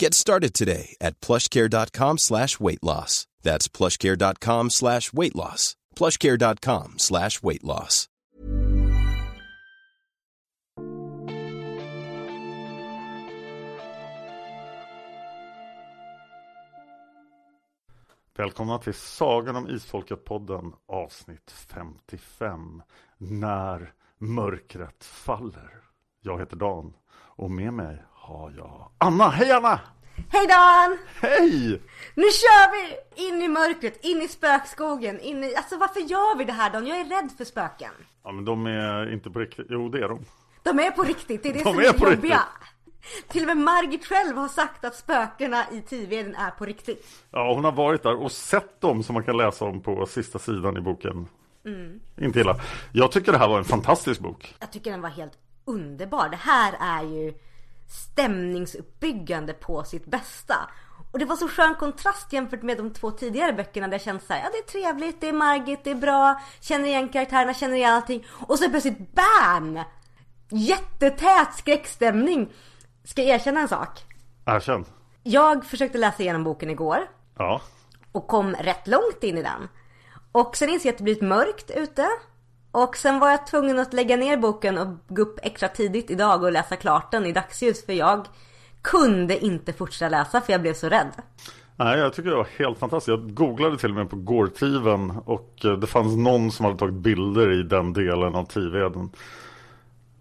Get started today at plushcare.com slash weight loss. That's plushcare.com slash weight loss. plushcare.com slash weight loss. Välkomna till Sagan om Isfolket-podden avsnitt 55 När mörkret faller. Jag heter Dan och med mig har jag Anna. Hej Anna! Hej Dan! Hej! Nu kör vi in i mörkret, in i spökskogen, in i... Alltså varför gör vi det här Dan? Jag är rädd för spöken. Ja men de är inte på riktigt, jo det är de. De är på riktigt, det är det De som är är jobbiga. Till och med Margit själv har sagt att spökena i Tiveden är på riktigt. Ja hon har varit där och sett dem som man kan läsa om på sista sidan i boken. Mm. Inte illa. Jag tycker det här var en fantastisk bok. Jag tycker den var helt underbar. Det här är ju stämningsuppbyggande på sitt bästa. Och det var så skön kontrast jämfört med de två tidigare böckerna där jag kände såhär, ja det är trevligt, det är Margit, det är bra, känner igen karaktärerna, känner igen allting. Och så plötsligt BAM! Jättetät skräckstämning. Ska jag erkänna en sak? Erkänn. Jag försökte läsa igenom boken igår Ja. och kom rätt långt in i den. Och sen insåg jag att det blivit mörkt ute. Och sen var jag tvungen att lägga ner boken och gå upp extra tidigt idag och läsa klart den i dagsljus. För jag kunde inte fortsätta läsa för jag blev så rädd. Nej, jag tycker det var helt fantastiskt. Jag googlade till och med på Gårdtiven och eh, det fanns någon som hade tagit bilder i den delen av Tiveden.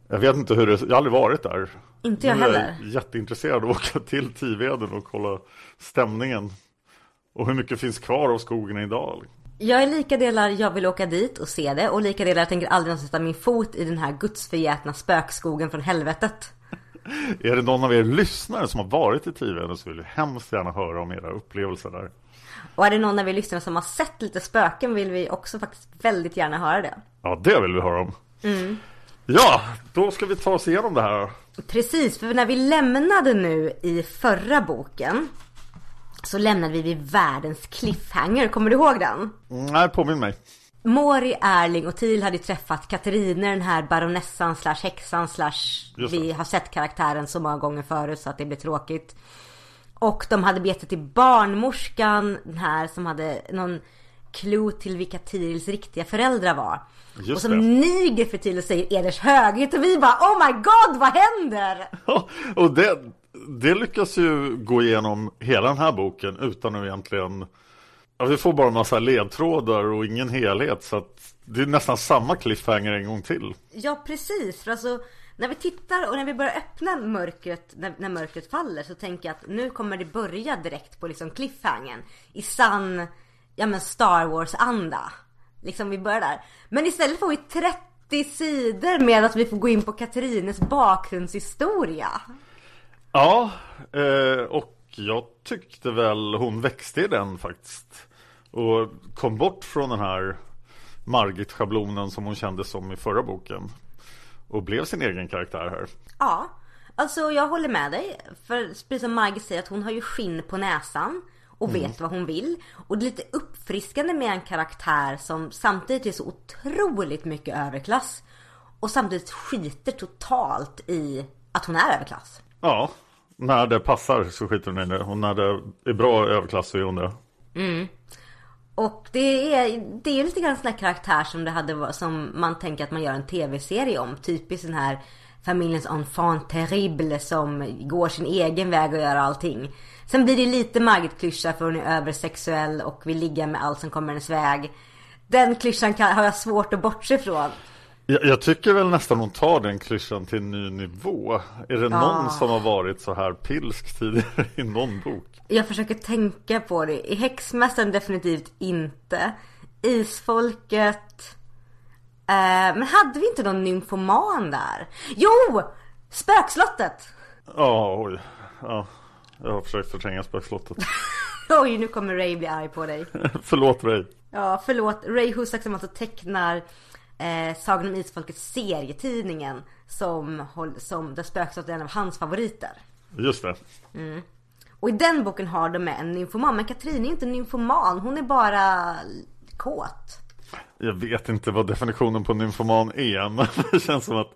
Jag vet inte hur det, jag har aldrig varit där. Inte jag heller. Jag är jätteintresserad av att åka till Tiveden och kolla stämningen. Och hur mycket finns kvar av skogen idag. Jag är lika delar jag vill åka dit och se det och lika delar jag tänker aldrig någonsin sätta min fot i den här gudsförgätna spökskogen från helvetet. Är det någon av er lyssnare som har varit i Tiveden så vill jag hemskt gärna höra om era upplevelser där. Och är det någon av er lyssnare som har sett lite spöken vill vi också faktiskt väldigt gärna höra det. Ja, det vill vi höra om. Mm. Ja, då ska vi ta oss igenom det här. Precis, för när vi lämnade nu i förra boken så lämnade vi vid världens cliffhanger. Kommer du ihåg den? Nej, påminn mig. Mori, Erling och Thiel hade träffat Katarina, den här baronessan slash häxan slash vi har sett karaktären så många gånger förut så att det blir tråkigt. Och de hade begett till barnmorskan, den här som hade någon clue till vilka Thiels riktiga föräldrar var. Just och som det. niger för Thiel och säger Eders höghet och vi bara Oh my god vad händer? och det, det lyckas ju gå igenom hela den här boken utan att egentligen ja, Vi får bara en massa ledtrådar och ingen helhet så att det är nästan samma cliffhanger en gång till. Ja precis, för alltså när vi tittar och när vi börjar öppna mörkret, när, när mörkret faller så tänker jag att nu kommer det börja direkt på liksom cliffhangern i sann, ja men Star Wars anda. Liksom vi börjar där. Men istället får vi 30 sidor med att vi får gå in på Katrines bakgrundshistoria. Ja, eh, och jag tyckte väl hon växte i den faktiskt. Och kom bort från den här Margit-schablonen som hon kände som i förra boken. Och blev sin egen karaktär här. Ja, alltså jag håller med dig. För precis som Margit säger att hon har ju skinn på näsan. och vet vad hon vill. Och det är lite uppfriskande med en karaktär som samtidigt är så otroligt mycket överklass. Och samtidigt skiter totalt i att hon är överklass. Ja, när det passar så skiter hon i det. Och när det är bra överklass så är hon det. Mm. Och det är, det är lite grann en sån här karaktär som det hade som man tänker att man gör en tv-serie om. Typiskt den här familjens enfant terrible som går sin egen väg och gör allting. Sen blir det lite Margit-klyscha för hon är översexuell och vill ligga med allt som kommer hennes väg. Den klyschan kan, har jag svårt att bortse ifrån. Jag, jag tycker väl nästan hon tar den klyschan till en ny nivå. Är det någon som har varit så här pilsk tidigare i någon bok? Jag försöker tänka på det. I Häxmästaren definitivt inte. Isfolket. Eh, men hade vi inte någon nymfoman där? Jo! Spökslottet! Ja, oj. Ja, jag har försökt förtränga spökslottet. Oj, nu kommer Ray bli arg på dig. Förlåt Ray. Ja, förlåt. Ray Husak som alltså tecknar eh, Sagan om Isfolket serietidningen som, som där Spökslottet är en av hans favoriter. Just det. Och i den boken har de med en nymfoman. Men Katrin är inte nymfoman. Hon är bara kåt. Jag vet inte vad definitionen på nymfoman är, men det känns som att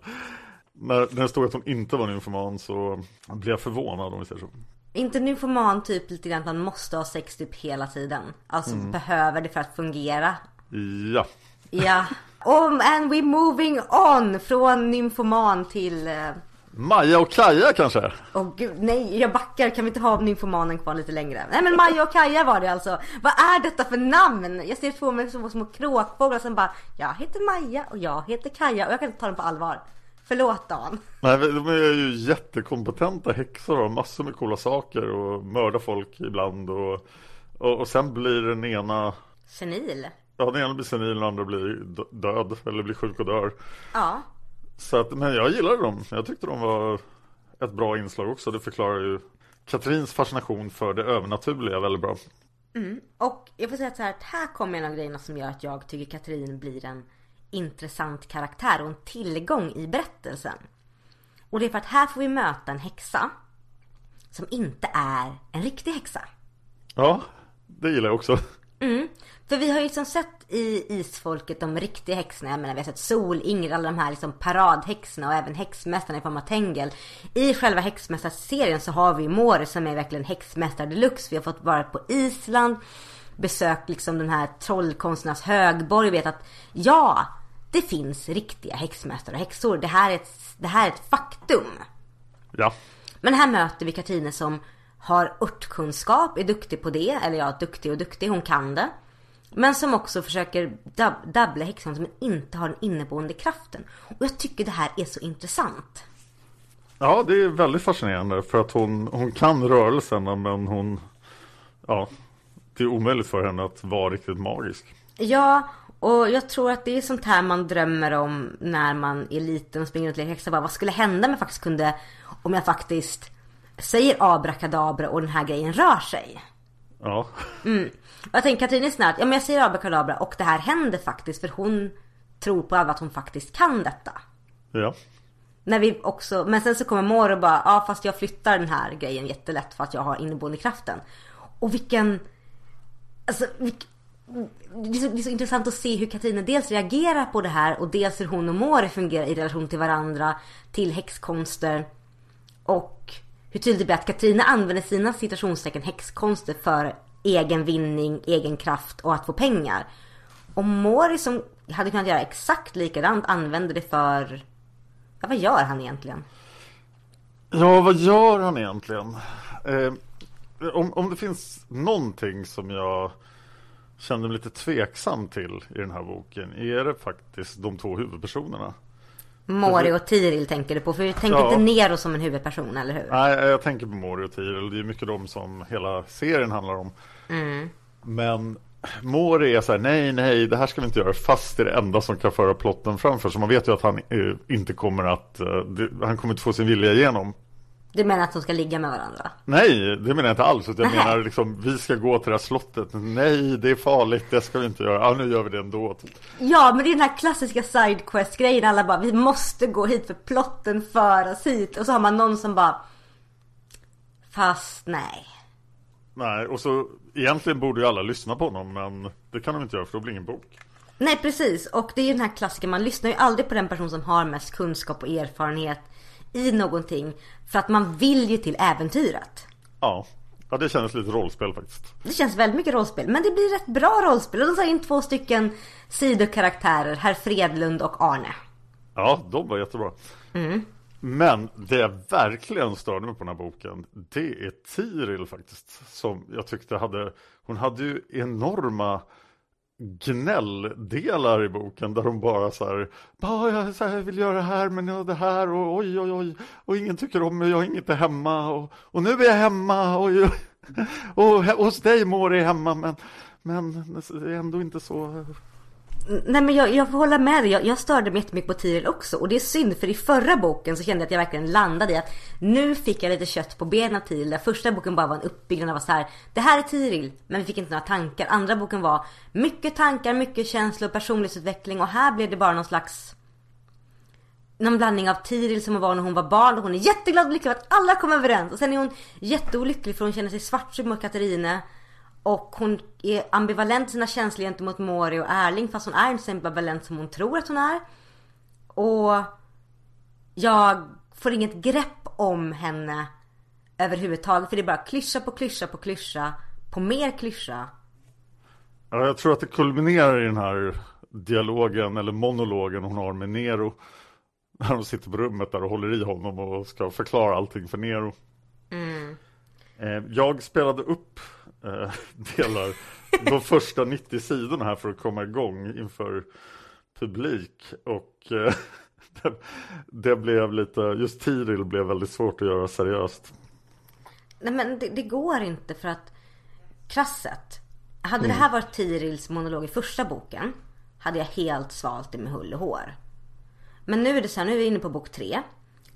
när, det stod att hon inte var nymfoman så blev jag förvånad om vi säger så. Inte nymfoman typ lite grann att man måste ha sex typ hela tiden. Alltså behöver det för att fungera. Ja, Ja. Om and we moving on från nymfoman till... eh, Maja och Kaja kanske? Åh gud, nej jag backar. Kan vi inte ha nymfomanen kvar lite längre? Nej men Maja och Kaja var det alltså. Vad är detta för namn? Jag ser två med små, små kråkfåglar som bara Jag heter Maja och jag heter Kaja och jag kan inte ta dem på allvar. Förlåt Dan. Nej, de är ju jättekompetenta häxor och har massor med coola saker och mördar folk ibland och, och, och sen blir den ena Senil. Ja, den ena blir senil och den andra blir dö- död eller blir sjuk och dör. Ja. Så att, men jag gillade dem. Jag tyckte de var ett bra inslag också. Det förklarar ju Katrins fascination för det övernaturliga väldigt bra. Och jag får säga att så här, att här kommer en av grejerna som gör att jag tycker Katrin blir en intressant karaktär och en tillgång i berättelsen. Och det är för att här får vi möta en häxa som inte är en riktig häxa. Ja, det gillar jag också. För vi har ju liksom sett i Isfolket de riktiga häxorna. Jag menar vi har sett Sol, Ingrid, alla de här liksom paradhäxorna och även häxmästarna i form av Tengel. I själva häxmästarserien så har vi Mori som är verkligen häxmästare deluxe. Vi har fått vara på Island, besökt liksom den här trollkonsternas högborg. Vet att ja, det finns riktiga häxmästare och häxor. Det här är ett, det här är ett faktum. Ja, Men här möter vi Katrine som har örtkunskap, är duktig på det. Eller ja, duktig och duktig, hon kan det. Men som också försöker dab- dabbla häxan som inte har den inneboende kraften. Och jag tycker det här är så intressant. ja det är väldigt fascinerande för att hon, hon kan rörelserna men hon Ja, det är omöjligt för henne att vara riktigt magisk. Ja, och jag tror att det är sånt här man drömmer om när man är liten och springer runt och leker häxa. Bara, Vad skulle hända om jag faktiskt kunde, om jag faktiskt säger abrakadabra och den här grejen rör sig? Ja, Och jag tänker Katrin är snart, ja men jag säger abrakadabra och det här händer faktiskt för hon tror på allvar att hon faktiskt kan detta. ja. När vi också, men sen så kommer Mor och bara, ja fast jag flyttar den här grejen jättelätt för att jag har inneboende kraften. Och vilken, alltså vilk, det, är så, det är så intressant att se hur Katrine dels reagerar på det här och dels hur hon och Mori fungerar i relation till varandra, till häxkonster. Och hur tydligt det blir att Katrine använder sina citationstecken häxkonster för egen vinning, egen kraft och att få pengar. Och Mori som hade kunnat göra exakt likadant använder det för Ja, vad gör han egentligen? Ja, vad gör han egentligen? Eh, om, om det finns någonting som jag kände mig lite tveksam till i den här boken är det faktiskt de två huvudpersonerna. Mori och Tiril tänker du på? För du tänker Ja. inte Nero som en huvudperson, eller hur? Nej, jag tänker på Mori och Tiril. Det är mycket de som hela serien handlar om. Men Mori är så här, nej, nej, det här ska vi inte göra fast det är det enda som kan föra plotten framför. Så man vet ju att han eh, inte kommer att, eh, han kommer inte få sin vilja igenom. Du menar att de ska ligga med varandra? Nej, det menar jag inte alls. Jag menar liksom, vi ska gå till det här slottet. Nej, det är farligt, det ska vi inte göra. Ja, nu gör vi det ändå. Ja, men det är den här klassiska sidequest-grejen. Alla bara, vi måste gå hit för plotten för oss hit. Och så har man någon som bara, fast nej. Nej, och så egentligen borde ju alla lyssna på honom men det kan de inte göra för då blir det ingen bok. Nej precis, och det är ju den här klassiken, man lyssnar ju aldrig på den person som har mest kunskap och erfarenhet i någonting. För att man vill ju till äventyret. Ja, ja det kändes lite rollspel faktiskt. Det känns väldigt mycket rollspel, men det blir rätt bra rollspel. Och de tar in två stycken sidokaraktärer, herr Fredlund och Arne. Ja, de var jättebra. Men det jag verkligen störde mig på den här boken, det är Tiril faktiskt. Som jag tyckte hade, hon hade ju enorma gnälldelar i boken där hon bara så här, bara jag, så här, jag vill göra det här men jag det här och oj oj oj och ingen tycker om mig, jag är inte hemma och, och nu är jag hemma och, och, och hos dig mår jag hemma men, men det är ändå inte så Nej men jag, jag får hålla med dig. Jag, jag störde mig jättemycket på Tiril också. Och det är synd för i förra boken så kände jag att jag verkligen landade i att nu fick jag lite kött på benen av Tiril. Där första boken bara var en uppbyggnad av så här. Det här är Tiril. Men vi fick inte några tankar. Andra boken var mycket tankar, mycket känslor, personlighetsutveckling. Och här blev det bara någon slags någon blandning av Tiril som hon var när hon var barn och hon är jätteglad och lycklig för att alla kom överens. Och sen är hon jätteolycklig för hon känner sig svartsjuk mot Katarina. Och hon är ambivalent i sina känslor gentemot Mori och Erling fast hon är inte så ambivalent som hon tror att hon är. Och jag får inget grepp om henne överhuvudtaget för det är bara klyscha på klyscha på klyscha på mer klyscha. Ja, jag tror att det kulminerar i den här dialogen eller monologen hon har med Nero. När de sitter på rummet där och håller i honom och ska förklara allting för Nero. Eh, Jag spelade upp eh, delar, de första 90 sidorna här för att komma igång inför publik. Och eh, det, det blev lite, just Tiril blev väldigt svårt att göra seriöst. Nej men det, det går inte för att krasset. Hade det här varit Tirils monolog i första boken hade jag helt svalt det med hull och hår. Men nu är det så här, nu är vi inne på bok tre.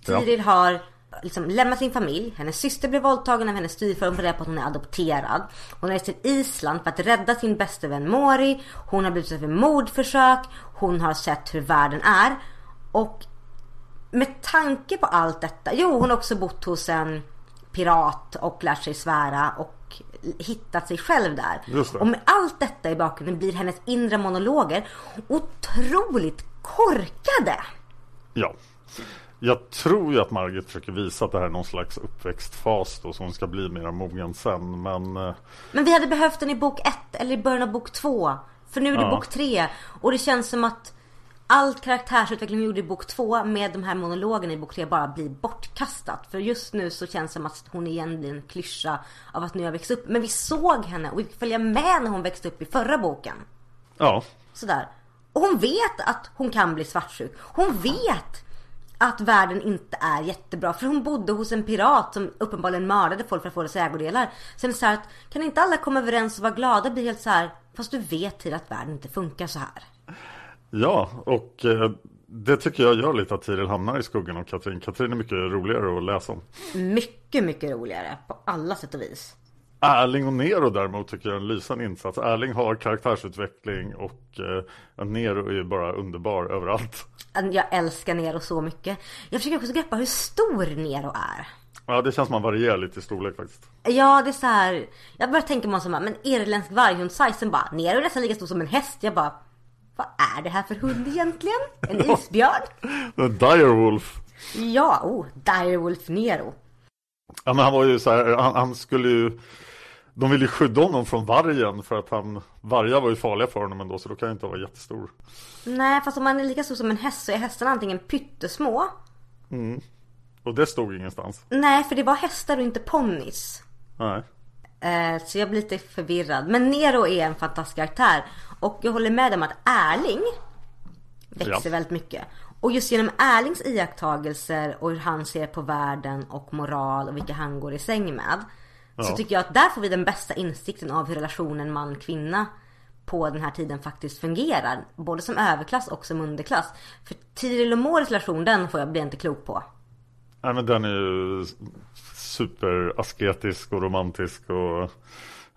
Ja. Tiril har liksom lämnat sin familj. Hennes syster blev våldtagen av hennes styvfar. Hon får reda på att hon är adopterad. Hon rest till Island för att rädda sin bästa vän Mori. Hon har blivit utsatt för mordförsök. Hon har sett hur världen är. Och med tanke på allt detta. Jo, hon har också bott hos en pirat och lärt sig svära och hittat sig själv där. Och med allt detta i bakgrunden blir hennes inre monologer otroligt korkade. Ja. Jag tror ju att Margit försöker visa att det här är någon slags uppväxtfas då, så hon ska bli mer mogen sen. Men eh, Men vi hade behövt den i bok ett eller i början av bok två. För nu är det Ja. bok tre. Och det känns som att allt karaktärsutveckling vi gjorde i bok två med de här monologerna i bok tre bara blir bortkastat. För just nu så känns det som att hon igen blir en klyscha av att nu har jag växt upp. Men vi såg henne och vi fick följa med när hon växte upp i förra boken. ja, Sådär. Och hon vet att hon kan bli svartsjuk. Hon vet att världen inte är jättebra. För hon bodde hos en pirat som uppenbarligen mördade folk för att få deras ägodelar. Sen så här att kan inte alla komma överens och vara glada? Blir helt så här. Fast du vet till att världen inte funkar så här. ja och eh, det tycker jag gör lite att Tiril hamnar i skuggan av Katrin. Katrin är mycket roligare att läsa om. Mycket, mycket roligare på alla sätt och vis. Erling och Nero däremot tycker jag är en lysande insats. Erling har karaktärsutveckling och eh, Nero är ju bara underbar överallt. Jag älskar Nero så mycket. Jag försöker också greppa hur stor Nero är. Ja, det känns som man varierar lite i storlek faktiskt. Ja, det är så här. Jag börjar tänka mig som men irländsk varghund-size. Sen bara, Nero är nästan lika stor som en häst. Jag bara, vad är det här för hund egentligen? En isbjörn? Direwolf. Ja, oh, Direwolf Nero. Ja, men han var ju så här, han, han skulle ju De ville ju skydda honom från vargen för att han Vargar var ju farliga för honom ändå så då kan han inte vara jättestor Nej, fast om man är lika stor som en häst så är hästarna antingen pyttesmå. Och det stod ingenstans Nej, för det var hästar och inte ponnys. Nej Eh, så jag blir lite förvirrad. Men Nero är en fantastisk karaktär. Och jag håller med om att Erling växer Ja. väldigt mycket. Och just genom Erlings iakttagelser och hur han ser på världen och moral och vilka han går i säng med. Så Ja. tycker jag att där får vi den bästa insikten av hur relationen man-kvinna på den här tiden faktiskt fungerar. Både som överklass och som underklass. För Tiril och Moris relation, den får jag bli inte klok på. Nej men den är ju superasketisk och romantisk och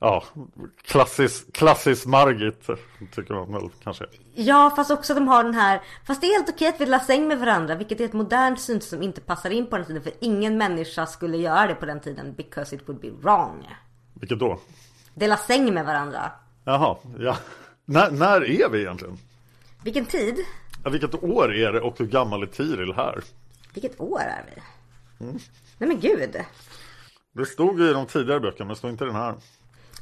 Ja, klassisk, klassisk Margit tycker man väl kanske. Ja, fast också de har den här... Fast det är helt okej att vi delar säng med varandra, vilket är ett modernt synsätt som inte passar in på den tiden. För ingen människa skulle göra det på den tiden, because it would be wrong. Vilket då? Dela säng med varandra. Jaha, ja. När, när är vi egentligen? Vilken tid? Ja, vilket år är det och hur gammal är Tiril här? Vilket år är vi? Nej men gud. Det stod ju i de tidigare böckerna men det står inte i den här.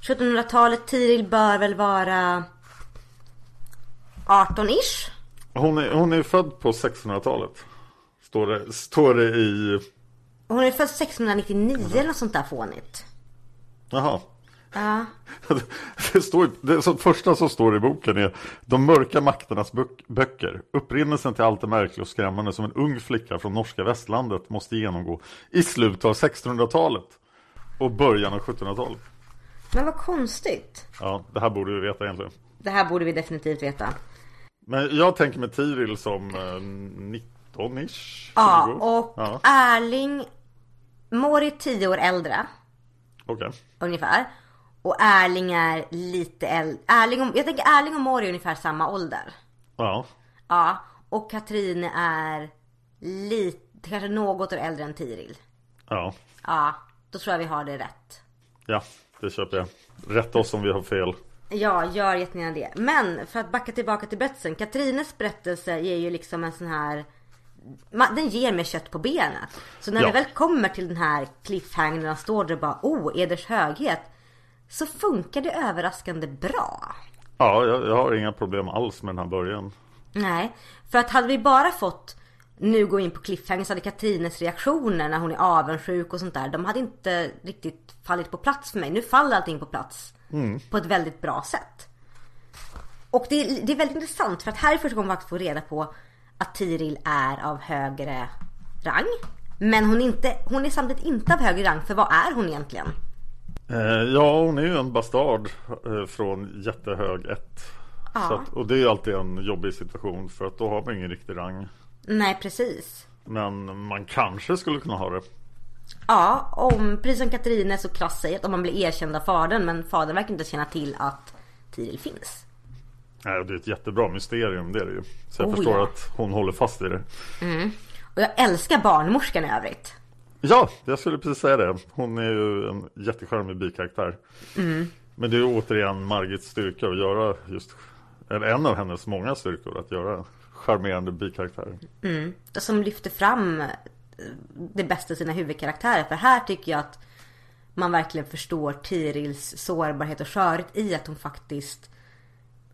1700-talet, Tiril bör väl vara 18-ish? Hon är, hon är född på 1600-talet. Står det, står det i... Hon är född 1699 eller något sånt där fånigt. Jaha. Ja. Det, står, det som första som står i boken är De mörka makternas böcker. Upprinnelsen till allt det märkliga och skrämmande som en ung flicka från norska västlandet måste genomgå i slutet av 1600-talet och början av 1700-talet. Men vad konstigt. Ja, det här borde vi veta egentligen. Det här borde vi definitivt veta. Men jag tänker med Tiril som eh, 19-ish. Ja, 20. och Ja, Erling Mår är 10 år äldre. okej. Ungefär. Och Erling är lite äldre. Erling och, jag tänker Erling och Mår är ungefär samma ålder. Ja, Ja. Och Katrin är lite, kanske något år äldre än Tiril. ja, Ja. Då tror jag vi har det rätt. ja, det köper jag. Rätta oss om vi har fel. Ja, gör jättegärna det. Men för att backa tillbaka till berättelsen. Katrines berättelse ger ju liksom en sån här... Den ger mig kött på benet. Så när Ja. vi väl kommer till den här cliffhangern och står där och bara Oh, eders höghet. Så funkar det överraskande bra. Ja, jag, jag har inga problem alls med den här början. Nej, för att hade vi bara fått nu gå in på cliffhanger så hade Katrines reaktioner när hon är avundsjuk och sånt där. De hade inte riktigt fallit på plats för mig. Nu faller allting på plats. På ett väldigt bra sätt. Och det är, det är väldigt intressant för att här är första gången man faktiskt får reda på att Tiril är av högre rang. Men hon är, inte, hon är samtidigt inte av högre rang för vad är hon egentligen? Eh, ja, hon är ju en bastard eh, från jättehög ett. Ja. Att, och det är alltid en jobbig situation för att då har man ingen riktig rang. Nej precis. Men man kanske skulle kunna ha det. Ja, om, precis som Katarina så krass säger att om man blir erkänd av fadern men fadern verkar inte känna till att Tiril finns. Nej, det är ett jättebra mysterium, det är det ju. Så jag Oh, förstår ja. att hon håller fast vid det. Och jag älskar barnmorskan i övrigt. Ja, jag skulle precis säga det. Hon är ju en jättecharmig bikaraktär. Men det är återigen Margits styrka att göra just, eller en av hennes många styrkor att göra charmerande bikaraktärer. Som lyfter fram eh, det bästa i sina huvudkaraktärer. För här tycker jag att man verkligen förstår Tirils sårbarhet och skörhet i att hon faktiskt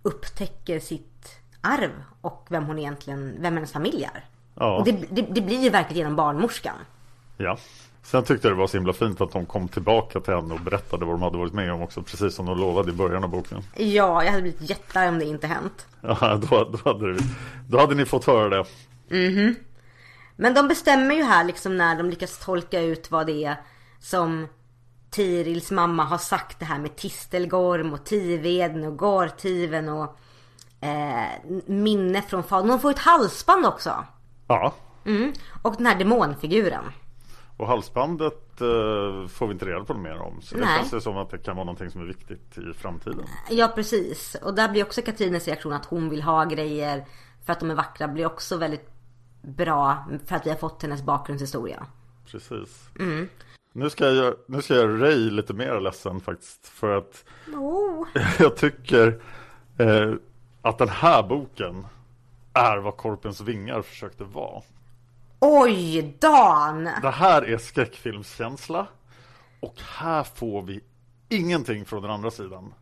upptäcker sitt arv och vem hon egentligen, vem hennes familj är. Ja. Och det, det, det blir ju verkligen genom barnmorskan. Ja. Sen tyckte jag det var så himla fint att de kom tillbaka till henne och berättade vad de hade varit med om också. Precis som de lovade i början av boken. Ja, jag hade blivit jättearg om det inte hänt. Ja, då, då, hade, det, då hade ni fått höra det. Men de bestämmer ju här liksom när de lyckas tolka ut vad det är som Tirils mamma har sagt det här med Tistelgorm och Tiveden och Gortiven och eh, minne från fadern. Hon får ett halsband också. Ja. Mm. Och den här demonfiguren. Och halsbandet eh, får vi inte reda på mer om. Så det Nej. känns det som att det kan vara någonting som är viktigt i framtiden. Ja precis. Och där blir också Katrines reaktion att hon vill ha grejer för att de är vackra blir också väldigt bra för att vi har fått hennes bakgrundshistoria. Precis. Nu, ska jag, nu ska jag Ray lite mer ledsen faktiskt. För att Oh. jag tycker eh, att den här boken är vad Korpens vingar försökte vara. Oj, Dan! Det här är skräckfilmskänsla. Och här får vi ingenting från den andra sidan.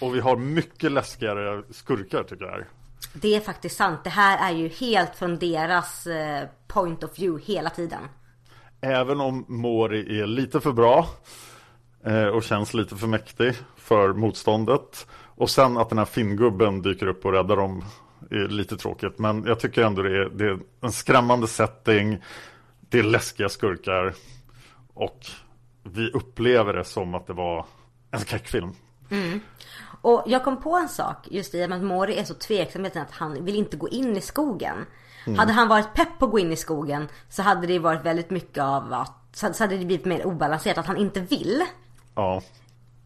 Och vi har mycket läskigare skurkar tycker jag. Det är faktiskt sant. Det här är ju helt från deras eh, point of view hela tiden. Även om Mori är lite för bra eh, och känns lite för mäktig för motståndet. Och sen att den här finngubben dyker upp och räddar dem är lite tråkigt. Men jag tycker ändå det är, det är en skrämmande setting. Det är läskiga skurkar. Och vi upplever det som att det var en skräckfilm. Och jag kom på en sak just i och med att Mori är så tveksam att han vill inte gå in i skogen. Hade han varit pepp på att gå in i skogen så hade det varit väldigt mycket av att så så hade det blivit mer obalanserat. Att han inte vill Ja,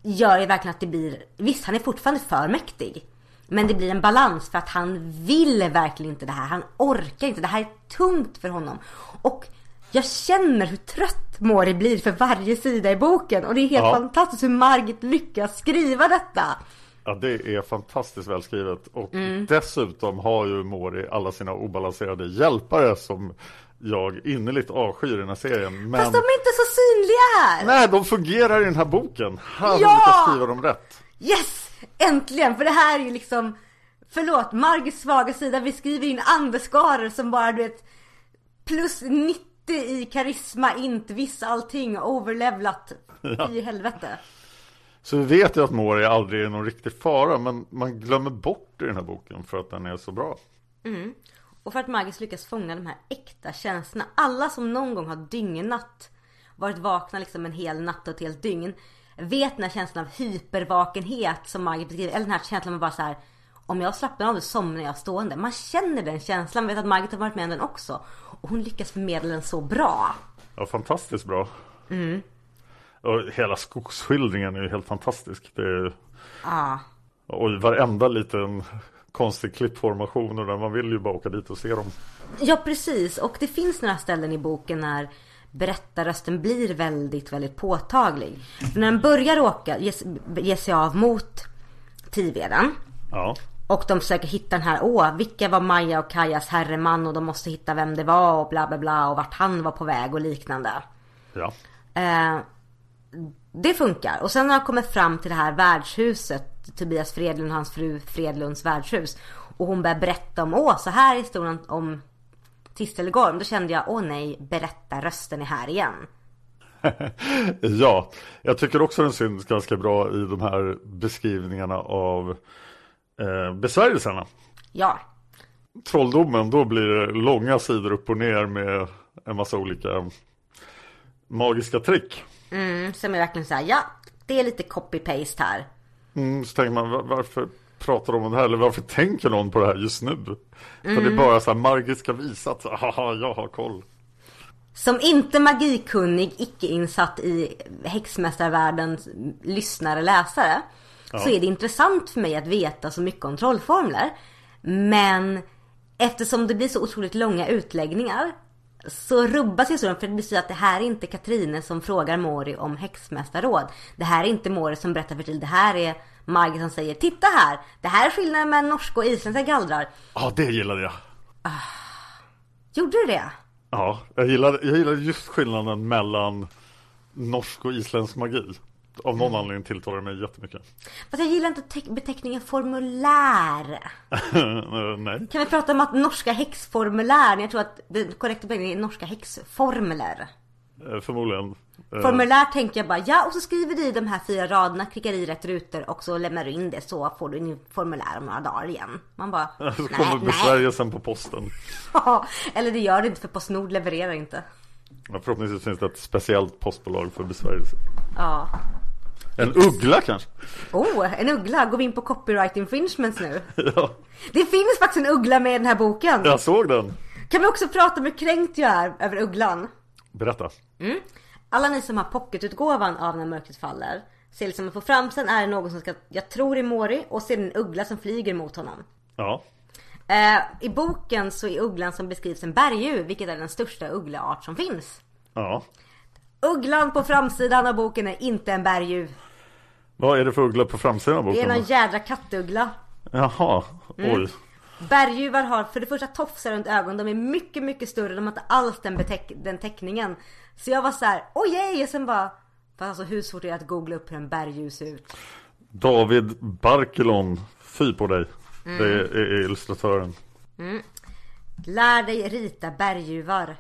gör ju verkligen att det blir Visst, han är fortfarande för mäktig. Men det blir en balans för att han vill verkligen inte det här. Han orkar inte. Det här är tungt för honom. Och Jag känner hur trött Mori blir för varje sida i boken och det är helt Ja. fantastiskt hur Margit lyckas skriva detta. Ja, det är fantastiskt välskrivet. Och Mm. dessutom har ju Mori alla sina obalanserade hjälpare som jag innerligt avskyr i den här serien. Men Fast de är inte så synliga här. nej, de fungerar i den här boken. De Ja! lyckats skriva dem rätt. Yes! Äntligen! För det här är ju liksom Förlåt, Margits svaga sida. Vi skriver in andeskaror som bara du vet Plus 90 i karisma, int, viss allting, overlevlat i helvete. Så vi vet ju att Mori aldrig är någon riktig fara, men man glömmer bort i den här boken för att den är så bra. Och för att Margit lyckas fånga de här äkta känslorna. Alla som någon gång har dygnat, varit vakna liksom en hel natt och ett helt dygn. Vet den här känslan av hypervakenhet som Margit beskriver. Eller den här känslan av bara så här. Om jag slappnar av då somnar jag stående. Man känner den känslan. Man vet att Margit har varit med om den också. Och hon lyckas förmedla den så bra. Ja, fantastiskt bra. Och hela skogsskildringen är ju helt fantastisk. Det är, Ja. och varenda liten konstig klippformation och där man vill ju bara åka dit och se dem. Ja precis och det finns några ställen i boken när berättarrösten blir väldigt, väldigt påtaglig. För när den börjar åka, ge, ge sig av mot Tiveden Ja, och de försöker hitta den här, åh, vilka var Maja och Kajas herreman och de måste hitta vem det var och bla bla bla och vart han var på väg och liknande. ja. Eh, det funkar. Och sen när de kommer fram till det här värdshuset, Tobias Fredlund och hans fru Fredlunds värdshus. Och hon börjar berätta om, åh så här är historien om Tistelgården. Då kände jag, åh nej, berättarrösten är här igen. Ja, jag tycker också den syns ganska bra i de här beskrivningarna av eh, besvärjelserna. Ja, Trolldomen, då blir det långa sidor upp och ner med en massa olika magiska trick. mm, som är verkligen såhär, ja, det är lite copy-paste här. Mm, så tänker man, va- varför pratar om det här? Eller varför tänker någon på det här just nu? För Mm. det är bara så här, Margit ska visa att, haha, jag har koll. Som inte magikunnig, icke insatt i häxmästarvärldens lyssnare, läsare. Så är det intressant för mig att veta så mycket om trollformler. Men eftersom det blir så otroligt långa utläggningar. Så rubbas historien för det blir så att det här är inte Katrine som frågar Mori om häxmästarråd. Det här är inte Mori som berättar för till. Det här är Margit som säger Titta här! Det här är skillnaden mellan norska och isländska gallrar. Ja, det gillade jag. Gjorde du det? Ja, jag gillade, jag gillade just skillnaden mellan norsk och isländsk magi. Av Mm. någon anledning tilltalar det mig jättemycket. Fast jag gillar inte te- beteckningen formulär. Eh, Nej. Kan vi prata om att norska häxformulär? Jag tror att den korrekta beteckningen är norska häxformler. Eh, Förmodligen. Eh, Formulär tänker jag bara, ja och så skriver du i de här fyra raderna, klickar i rätt rutor och så lämnar du in det så får du din formulär om några dagar igen. Man bara, Så nej, kommer nej. besvärjelsen på posten. Eller det gör det inte för Postnord levererar inte. Ja, förhoppningsvis finns det ett speciellt postbolag för besvärjelse. Ja. En uggla kanske? Oh, en uggla. Går vi in på copyright infringements nu? Ja, Det finns faktiskt en uggla med i den här boken. jag såg den. Kan vi också prata om hur kränkt jag är över ugglan? Berätta. Alla ni som har pocketutgåvan av När mörkret faller ser liksom att på framsidan är det någon som ska, jag tror är Mori och ser en uggla som flyger mot honom. Ja, Eh, I boken så är ugglan som beskrivs en berguv, vilket är den största uggleart som finns. ja. Ugglan på framsidan av boken är inte en berguv. Vad är det för uggla på framsidan av Det är boken? någon jädra kattuggla. Jaha, Mm. Berguvar har för det första tofsar runt ögonen, de är mycket, mycket större, de har inte alls den, beteck- den teckningen. Så jag var så här, oj yay! och sen bara, fast alltså hur svårt är det att googla upp hur en berguv ser ut? David Barkelon, fy på dig. Mm. Det är, är illustratören. Lär dig rita berguvar.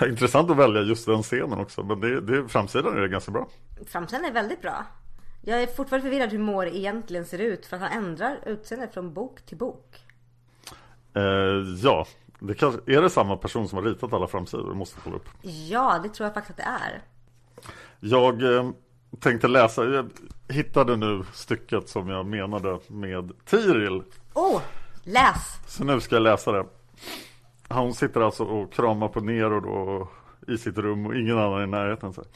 Intressant att välja just den scenen också. Men det, det, framsidan är det ganska bra. Framsidan är väldigt bra. Jag är fortfarande förvirrad hur Mår egentligen ser ut för att han ändrar utseende från bok till bok. Eh, ja, det kanske, är det samma person som har ritat alla framsidor? Jag måste kolla upp. Ja, det tror jag faktiskt att det är. Jag eh, tänkte läsa, jag hittade nu stycket som jag menade med Tiril. Oh, läs! Så nu ska jag läsa det. Hon sitter alltså och kramar på Nero då i sitt rum och ingen annan i närheten. Så. här.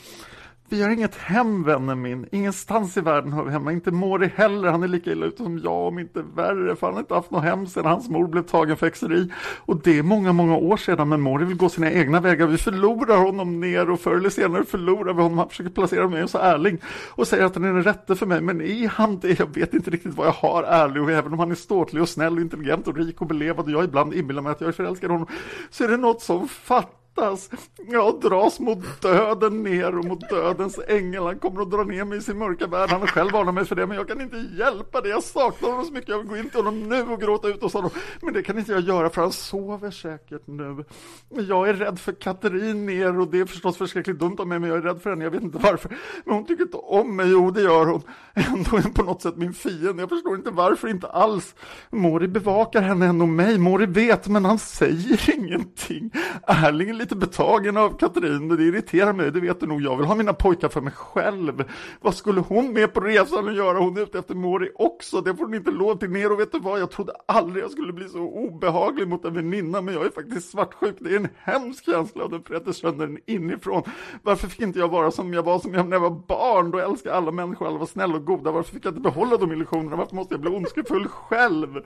Vi har inget hem, vännen min. Ingenstans i världen hör vi hemma. Inte Mori heller. Han är lika illa ute som jag, om inte värre. För han har inte haft något hem sedan hans mor blev tagen för häxeri. Och det är många, många år sedan. Men Mori vill gå sina egna vägar. Vi förlorar honom ner och förr eller senare förlorar vi honom. Han försöker placera mig hos Erling och säger att han är den rätte för mig. Men är han det? Jag vet inte riktigt vad jag har ärlig Och även om han är ståtlig och snäll och intelligent och rik och belevad och jag ibland inbillar mig att jag är förälskad i honom så är det något som fattas fattas. Jag dras mot döden ner och mot dödens ängel. Han kommer att dra ner mig i sin mörka värld. Han har själv varnat mig för det, men jag kan inte hjälpa det. Jag saknar honom så mycket. Jag vill gå in till honom nu och gråta ut hos honom. Men det kan inte jag göra, för han sover säkert nu. Jag är rädd för Katrin ner och det är förstås förskräckligt dumt av mig, men jag är rädd för henne. Jag vet inte varför. Men hon tycker inte om mig. Jo, det gör hon. Ändå är hon på något sätt min fiende. Jag förstår inte varför, inte alls. Mori bevakar henne än och mig. Mori vet, men han säger ingenting. Erling lite betagen av Katrin, det irriterar mig, det vet du nog. Jag vill ha mina pojkar för mig själv. Vad skulle hon med på resan att göra? Hon är ute efter Mori också, det får hon inte lov till ner. Och vet du vad, jag trodde aldrig jag skulle bli så obehaglig mot en väninna, men jag är faktiskt svartsjuk. Det är en hemsk känsla och den fräter sönder den inifrån. Varför fick inte jag vara som jag var som jag när jag var barn? Då älskade alla människor, alla var snälla och goda. Varför fick jag inte behålla de illusionerna? Varför måste jag bli ondskefull själv?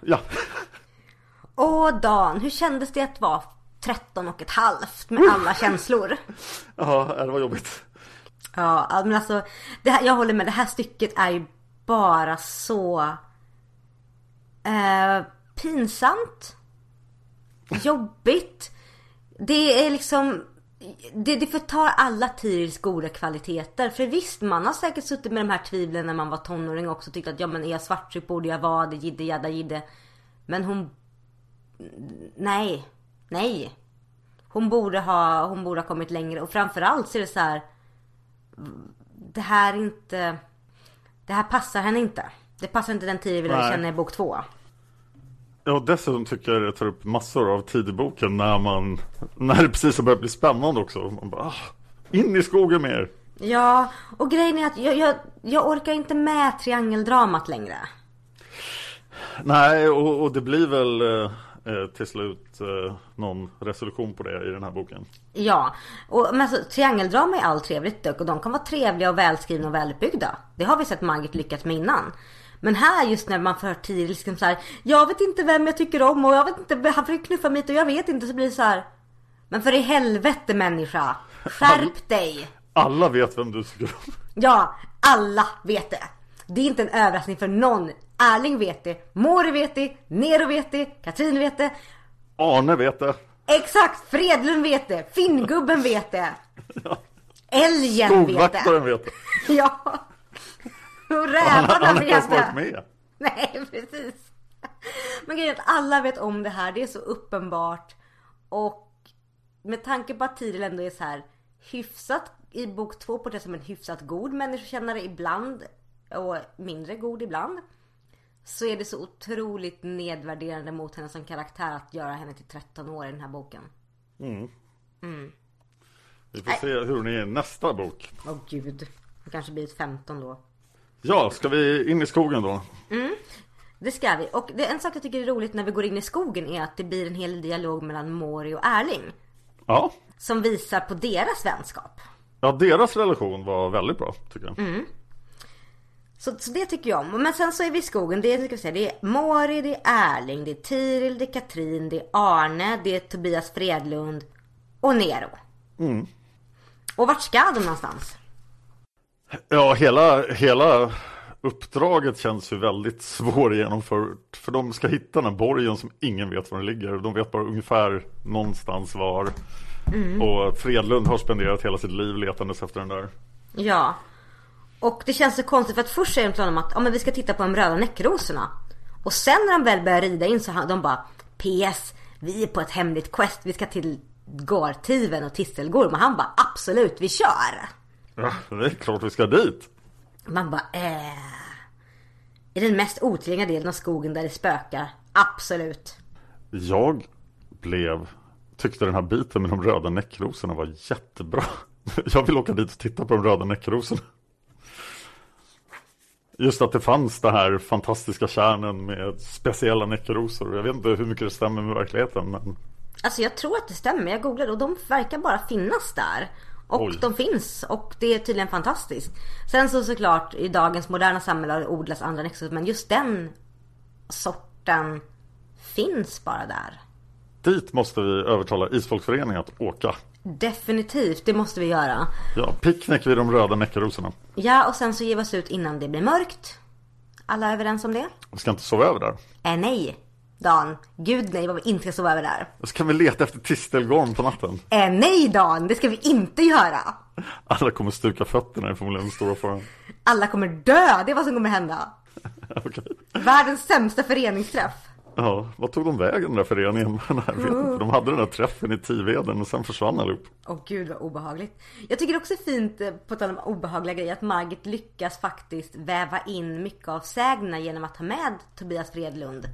Ja. Åh Dan, hur kändes det att vara 13 och ett halvt med alla känslor? Ja, det var jobbigt. Ja, men alltså, här, jag håller med. Det här stycket är ju bara så eh, pinsamt. Jobbigt. Det är liksom det, det förtar alla Tirils goda kvaliteter. För visst, man har säkert suttit med de här tvivlen när man var tonåring också. Tyckt att ja men är jag svartsjuk borde jag vara det, jidde jadda jidde. Men hon... Nej. Nej. Hon borde ha, hon borde ha kommit längre. Och framförallt så är det så här. Det här är inte... Det här passar henne inte. Det passar inte den Tiril vi lärde känna i bok två. Ja, dessutom tycker jag det tar upp massor av tid i boken när man När det precis har börjat bli spännande också Man bara, ah, in i skogen mer Ja, och grejen är att jag, jag, jag orkar inte med triangeldramat längre Nej, och, och det blir väl eh, till slut eh, någon resolution på det i den här boken. Ja, och, men alltså, triangeldrama är allt trevligt och de kan vara trevliga och välskrivna och välutbyggda Det har vi sett Margit lyckats med innan. Men här just när man får Tiril liksom så här, Jag vet inte vem jag tycker om och jag vet inte, han får knuffa mig och jag vet inte så blir det så här. Men för i helvete människa, skärp dig! Alla vet vem du tycker om. Ja, alla vet det. Det är inte en överraskning för någon Erling vet det, Mori vet det, Nero vet det, Katrin vet det Arne vet det Exakt, Fredlund vet det, Finngubben vet det ja. Älgen vet det vet det Ja och rävarna Han har vet inte det. varit med Nej, precis. Men grejen är att alla vet om det här. Det är så uppenbart. Och med tanke på att Tiril ändå är så här hyfsat i bok två på det som en hyfsat god människokännare ibland och mindre god ibland. Så är det så otroligt nedvärderande mot henne som karaktär att göra henne till 13 år i den här boken. mm. Mm. Vi får se hur hon är i nästa bok Åh gud. Det kanske blir ett 15 då. Ja, ska vi in i skogen då? Det ska vi. Och det, en sak jag tycker är roligt när vi går in i skogen är att det blir en hel dialog mellan Mori och Erling. Ja, Som visar på deras vänskap. ja deras relation var väldigt bra tycker jag Mm. Så, så det tycker jag om. Men sen så är vi i skogen. Det är, ska vi säga, det är Mori, det är Erling, det är Tiril, det är Katrin, det är Arne, det är Tobias Fredlund och Nero. Mm. Och vart ska de någonstans? Ja, hela, hela uppdraget känns ju väldigt svårgenomfört. För de ska hitta den här borgen som ingen vet var den ligger. De vet bara ungefär någonstans var. Och Fredlund har spenderat hela sitt liv letandes efter den där. Ja. Och det känns så konstigt för att först säger de till honom att ja, men vi ska titta på de röda näckrosorna. Och sen när de väl börjar rida in så de bara PS, vi är på ett hemligt quest, vi ska till Gartiven och Tisselgorm. Och han bara absolut, vi kör! Ja, det är klart vi ska dit. Man bara eh. I den mest otillgängliga delen av skogen där det spökar. Absolut. Jag blev, tyckte den här biten med de röda näckrosorna var jättebra. Jag vill åka dit och titta på de röda näckrosorna. Just att det fanns det här fantastiska kärnen med speciella näckrosor. Jag vet inte hur mycket det stämmer med verkligheten. Men Alltså jag tror att det stämmer. Jag googlade och de verkar bara finnas där. Och Oj. de finns och det är tydligen fantastiskt. Sen så såklart i dagens moderna samhälle har det odlats andra näckskott men just den sorten finns bara där. Dit måste vi övertala Isfolksföreningen att åka. Definitivt, det måste vi göra. Ja, picknick vid de röda näckarosorna. Ja, och sen så ger vi oss ut innan det blir mörkt. Alla överens om det? Vi ska inte sova över där. Eh, nej. Dan. Gud nej vad vi inte ska sova över där. Så kan vi leta efter Tistelgorm på natten. Eh, nej Dan, det ska vi inte göra. Alla kommer stuka fötterna är förmodligen den stora faran. Alla kommer dö, det är vad som kommer hända. Okej. Världens sämsta föreningsträff. Ja, vad tog de vägen den där föreningen? Jag vet inte. De hade den där träffen i Tiveden och sen försvann allihop. Åh gud vad obehagligt. Jag tycker också fint, eh, på tal om obehagliga grejer, att Margit lyckas faktiskt väva in mycket av sägnerna genom att ha med Tobias Fredlund.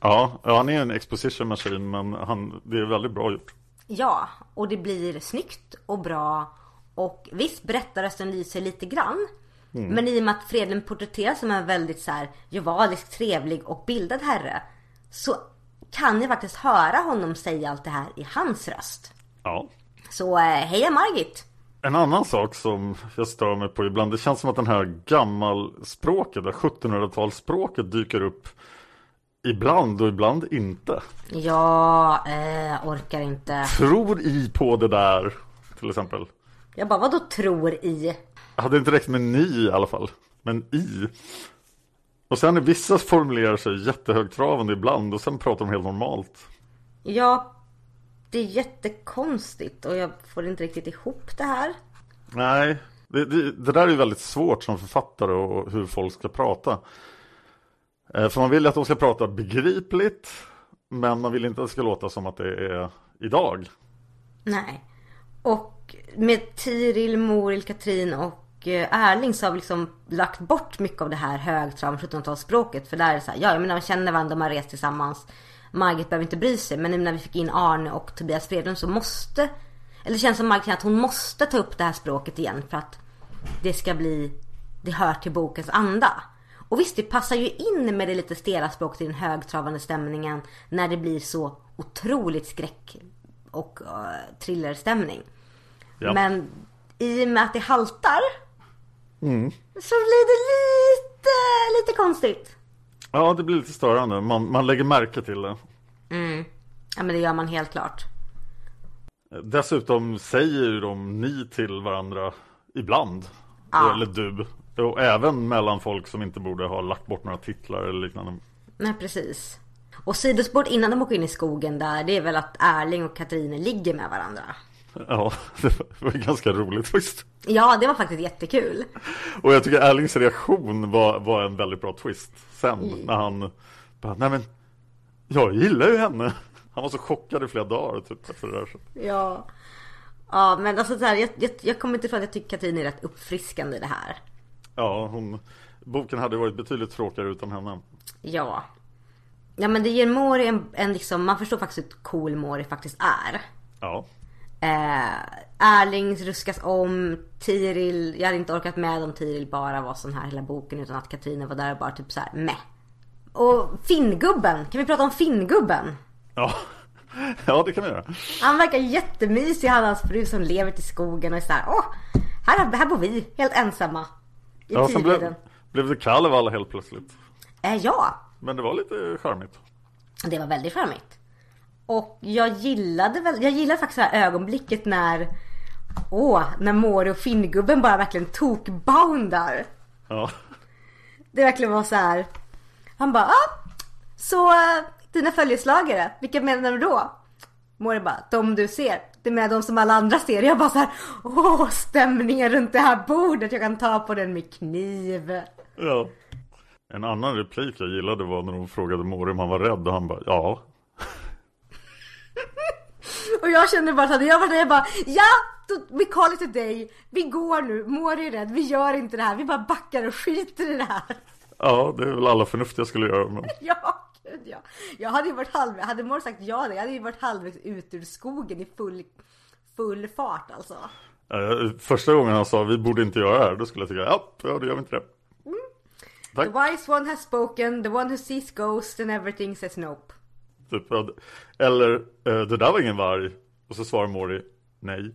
Ja, han är en exposition machine men han, det är väldigt bra gjort. Ja, och det blir snyggt och bra. Och visst, berättarrösten lyser lite grann. Men i och med att Fredlund porträtteras som en väldigt så här jovalisk, trevlig och bildad herre. Så kan jag faktiskt höra honom säga allt det här i hans röst. Ja. Så eh, heja Margit! En annan sak som jag stör mig på ibland, det känns som att den här gammalspråket, det 1700-talsspråket dyker upp ibland och ibland inte. Ja, eh, orkar inte. Tror i på det där, till exempel. Jag bara, vadå tror i? Hade inte räckt med ni i alla fall, men i. Och sen är vissa formulerar sig jättehögtravande ibland och sen pratar de helt normalt. Ja, det är jättekonstigt och jag får inte riktigt ihop det här. Nej, det, det, det där är ju väldigt svårt som författare och hur folk ska prata. Eh, För man vill ju att de ska prata begripligt, men man vill inte att det ska låta som att det är idag. Nej. Och med Tiril, Moril, Katrin och Erling så har vi liksom lagt bort mycket av det här högtrav 1700-talsspråket. För där är det så här, ja jag menar de känner varandra, de har rest tillsammans. Margit behöver inte bry sig. Men nu när vi fick in Arne och Tobias Fredlund så måste, eller det känns som Margit att hon måste ta upp det här språket igen för att det ska bli, det hör till bokens anda. Och visst, det passar ju in med det lite stela språket i den högtravande stämningen när det blir så otroligt skräck och uh, thrillerstämning. Ja. Men i och med att det haltar så blir det lite, lite konstigt. Ja, det blir lite störande. Man, man lägger märke till det. Ja men det gör man helt klart. Dessutom säger de ni till varandra ibland. Ja. Eller du. Och även mellan folk som inte borde ha lagt bort några titlar eller liknande. Nej precis. Och sidospåret innan de åker in i skogen där, det är väl att Erling och Katrine ligger med varandra. Ja, det var ganska roligt faktiskt. Ja, det var faktiskt jättekul. Och jag tycker Erlings reaktion var, var en väldigt bra twist sen när han bara, nej men jag gillar ju henne. Han var så chockad i flera dagar typ efter det där. Ja. Ja men alltså så här, jag, jag, jag kommer inte ifrån att jag tycker Katrin är rätt uppfriskande i det här. Ja, hon, boken hade varit betydligt tråkigare utan henne. Ja. Ja men det ger Mori en, en liksom, man förstår faktiskt hur cool Mori faktiskt är. Ja, Eh, Erling ruskas om, Tiril, jag hade inte orkat med om Tiril bara var sån här hela boken utan att Katrine var där och bara typ så här meh. Och Finngubben, kan vi prata om Finngubben? ja. ja det kan vi göra. Han verkar jättemysig, han och hans fru som lever till skogen och är såhär, åh, här, här bor vi, helt ensamma. I Ja, sen blev, blev det Kalevala helt plötsligt. Eh, ja, Men det var lite charmigt. det var väldigt charmigt. Och jag gillade väl, jag gillade faktiskt det här ögonblicket när, åh, när Mori och Finngubben bara verkligen tokboundar. Ja. Det verkligen var så här. Han bara, ah, så eh, dina följeslagare, vilka menar du då? Mori bara, de du ser. Det menar de som alla andra ser. Jag bara så här, åh stämningen runt det här bordet. Jag kan ta på den med kniv. ja. En annan replik jag gillade var när hon frågade Mori om han var rädd och han bara ja. Och jag kände bara så hade jag varit där, jag bara, ja, we call it a day. Vi går nu, Mori är rädd, vi gör inte det här. Vi bara backar och skiter i det här. Ja, det är väl alla förnuftiga skulle göra. Men... Ja, gud ja. Jag hade ju varit halv, hade Mor sagt ja jag hade ju varit halvvägs ut ur skogen i full, full fart alltså. Första gången han sa vi borde inte göra det här, då skulle jag tycka ja, ja då gör vi inte det. The Tack. wise one has spoken, the one who sees ghosts and everything says nope. Typ, eller eh, det där var ingen varg. Och så svarar Mori nej.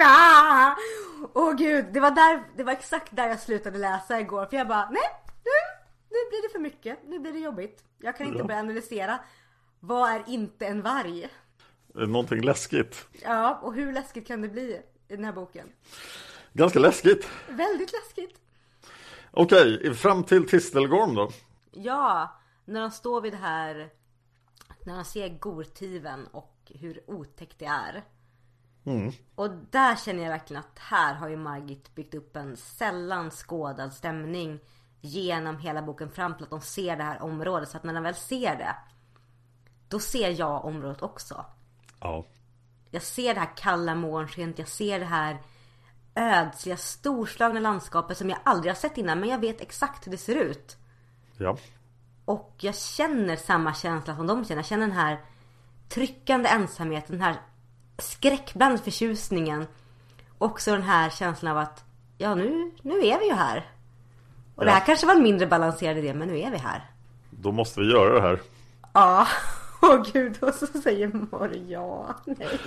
Ah! Åh gud, det var, där, det var exakt där jag slutade läsa igår. För jag bara, nej, nu, nu blir det för mycket. Nu blir det jobbigt. Jag kan inte Ja. börja analysera. Vad är inte en varg? Någonting läskigt. Ja, och hur läskigt kan det bli i den här boken? Ganska läskigt. Väldigt läskigt. Okej, fram till Tistelgorm då. Ja, när de står vid det här När de ser Gortiven och hur otäckt det är. Och där känner jag verkligen att här har ju Margit byggt upp en sällan skådad stämning Genom hela boken fram till att de ser det här området. Så att när de väl ser det Då ser jag området också. Ja. Jag ser det här kalla månskenet, jag ser det här ödsliga, storslagna landskapet som jag aldrig har sett innan men jag vet exakt hur det ser ut. Ja. Och jag känner samma känsla som de känner. Jag känner den här tryckande ensamheten, den här skräckblandade förtjusningen. Också den här känslan av att, ja nu, nu är vi ju här. Och det här Ja. kanske var en mindre balanserad idé, men nu är vi här. Då måste vi göra det här. Ja, åh gud, och så säger Mor ja, nej.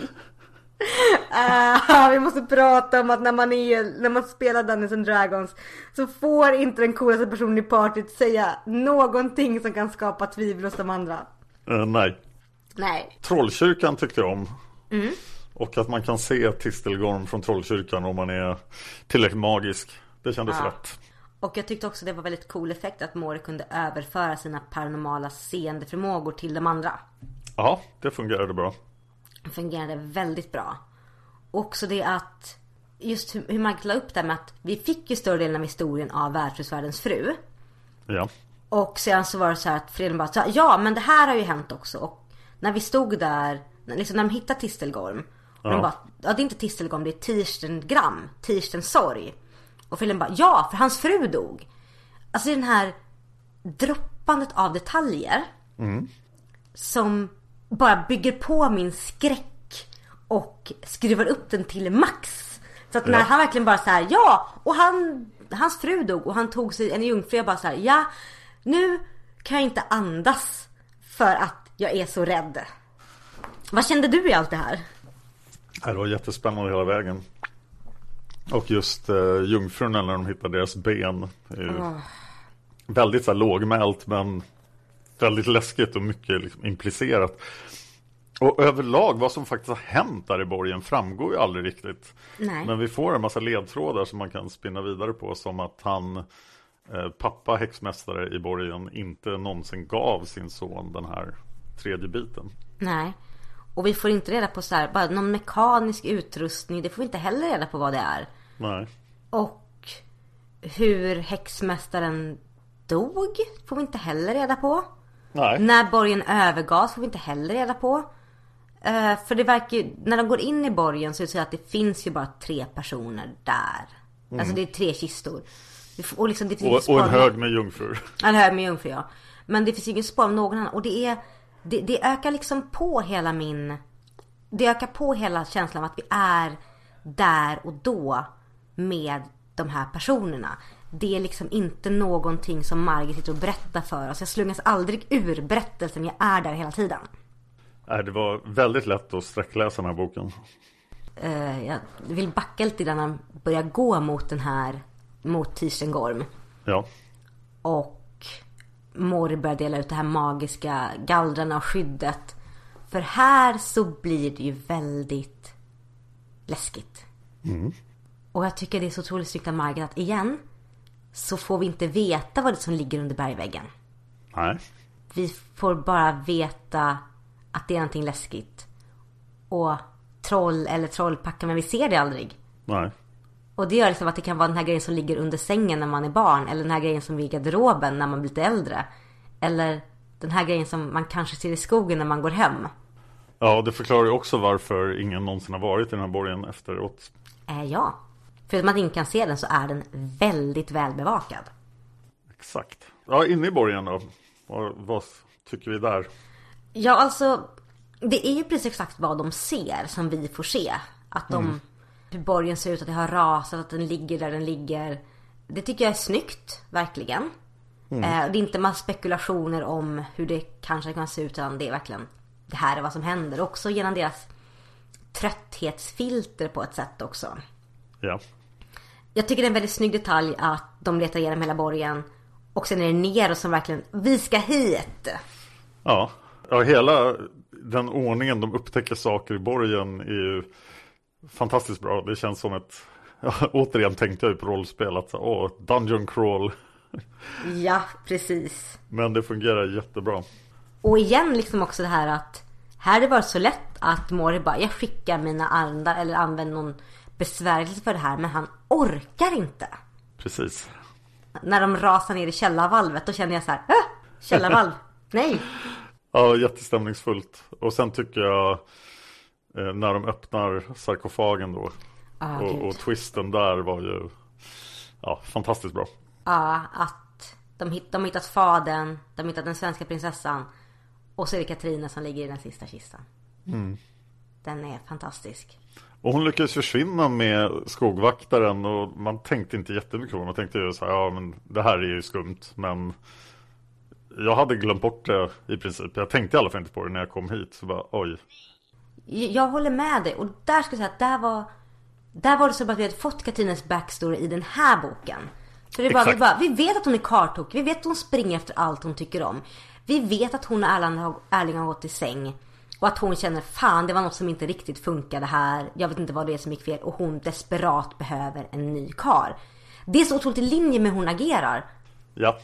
Ah, vi måste prata om att när man, är, när man spelar Dungeons and Dragons så får inte den coolaste personen i partyt säga någonting som kan skapa tvivel hos de andra. Eh, nej. Nej. Trollkyrkan tyckte jag om. Mm. Och att man kan se Tistelgorm från Trollkyrkan om man är tillräckligt magisk. Det kändes Ja. rätt. Och jag tyckte också det var väldigt cool effekt att Mori kunde överföra sina paranormala seendeförmågor till de andra. Ja, det fungerade bra. Fungerade väldigt bra. Också det att just hur, hur man la upp det med att vi fick ju större delen av historien av värdshusvärdens fru. Ja. Och sen så var det så här att Fredrik bara här, ja men det här har ju hänt också. Och när vi stod där, när- liksom när de hittade Tistelgorm. Och de Ja. bara, ja det är inte Tistelgorm, det är Tirstengram, Tirstens sorg. Och Fredrik bara, ja för hans fru dog. Alltså den här droppandet av detaljer. Som bara bygger på min skräck. Och skruvar upp den till max. Så att när Ja. han verkligen bara så här, ja och han, hans fru dog och han tog sig en jungfru. Jag bara så här, ja nu kan jag inte andas. För att jag är så rädd. Vad kände du i allt det här? Det var jättespännande hela vägen. Och just eh, jungfrurna när de hittar deras ben. är ju Väldigt så här, lågmält men väldigt läskigt och mycket liksom, implicerat. Och överlag vad som faktiskt har hänt där i borgen framgår ju aldrig riktigt. Nej. Men vi får en massa ledtrådar som man kan spinna vidare på som att han eh, pappa häxmästare i borgen inte någonsin gav sin son den här tredje biten. Nej. Och vi får inte reda på så här, bara någon mekanisk utrustning. Det får vi inte heller reda på vad det är. Nej. Och hur häxmästaren dog får vi inte heller reda på. Nej. När borgen övergavs får vi inte heller reda på. Eh, för det verkar ju, när de går in i borgen så är det så att det finns ju bara tre personer där. Alltså det är tre kistor. Och, liksom, det finns Mm. Och, och en hög med jungfrur. En hög med jungfru ja. Men det finns ju ingen spår av någon annan. Och det är, det, det ökar liksom på hela min, det ökar på hela känslan av att vi är där och då med de här personerna. Det är liksom inte någonting som Margit sitter och berättar för oss. Jag slungas aldrig ur berättelsen. Jag är där hela tiden. Nej, det var väldigt lätt att sträckläsa den här boken. Eh, jag vill backa lite när de börjar gå mot den här, mot Tirstengorm. Ja, Och Mori börjar dela ut det här magiska gallrarna och skyddet. För här så blir det ju väldigt läskigt. Och jag tycker det är så otroligt snyggt av Margit att igen så får vi inte veta vad det som ligger under bergväggen. nej, Vi får bara veta att det är någonting läskigt. Och troll eller trollpacka, men vi ser det aldrig. nej. Och det gör liksom att det kan vara den här grejen som ligger under sängen när man är barn. Eller den här grejen som är i garderoben när man blir lite äldre. Eller den här grejen som man kanske ser i skogen när man går hem. Ja, det förklarar ju också varför ingen någonsin har varit i den här borgen efteråt. Är jag. Förutom att ingen kan se den så är den väldigt välbevakad. Exakt. Ja, inne i borgen då. Vad, vad tycker vi där? Ja, alltså. Det är ju precis exakt vad de ser som vi får se. Att de, hur borgen ser ut, att det har rasat, att den ligger där den ligger. Det tycker jag är snyggt, verkligen. Eh, det är inte massa spekulationer om hur det kanske kan se ut, utan det är verkligen det här är vad som händer. Också genom deras trötthetsfilter på ett sätt också. Ja. Jag tycker det är en väldigt snygg detalj att de letar igenom hela borgen. Och sen är det Nero som verkligen, vi ska hit! Ja. ja, hela den ordningen de upptäcker saker i borgen är ju fantastiskt bra. Det känns som ett, ja, återigen tänkte jag ju på rollspel, att åh, Dungeon Crawl. Ja, precis. Men det fungerar jättebra. Och igen liksom också det här att här har det varit så lätt att Mori bara, jag skickar mina andar eller använder någon besvärjelse för det här, men han orkar inte. Precis. När de rasar ner i källarvalvet, då känner jag så här, äh, källarvalv, nej. Ja, jättestämningsfullt. Och sen tycker jag eh, när de öppnar sarkofagen då. Ah, och, och twisten där var ju ja, fantastiskt bra. Ja, att de, hitt, de hittat fadern, de hittat den svenska prinsessan. Och så är det Katrina som ligger i den sista kistan. Den är fantastisk. Och hon lyckades försvinna med skogvaktaren och man tänkte inte jättemycket på det. Man tänkte ju så här, ja men det här är ju skumt. Men jag hade glömt bort det i princip. Jag tänkte i alla fall inte på det när jag kom hit. Så bara oj. Jag håller med dig och där ska jag säga att där var Där var det så att vi hade fått Katrinas backstory i den här boken. Så det bara, vi, bara, vi vet att hon är kartokig, vi vet att hon springer efter allt hon tycker om. Vi vet att hon och Erling har gått i säng. Och att hon känner fan det var något som inte riktigt funkade här. Jag vet inte vad det är som gick fel. Och hon desperat behöver en ny kar. Det är så otroligt i linje med hur hon agerar. Ja,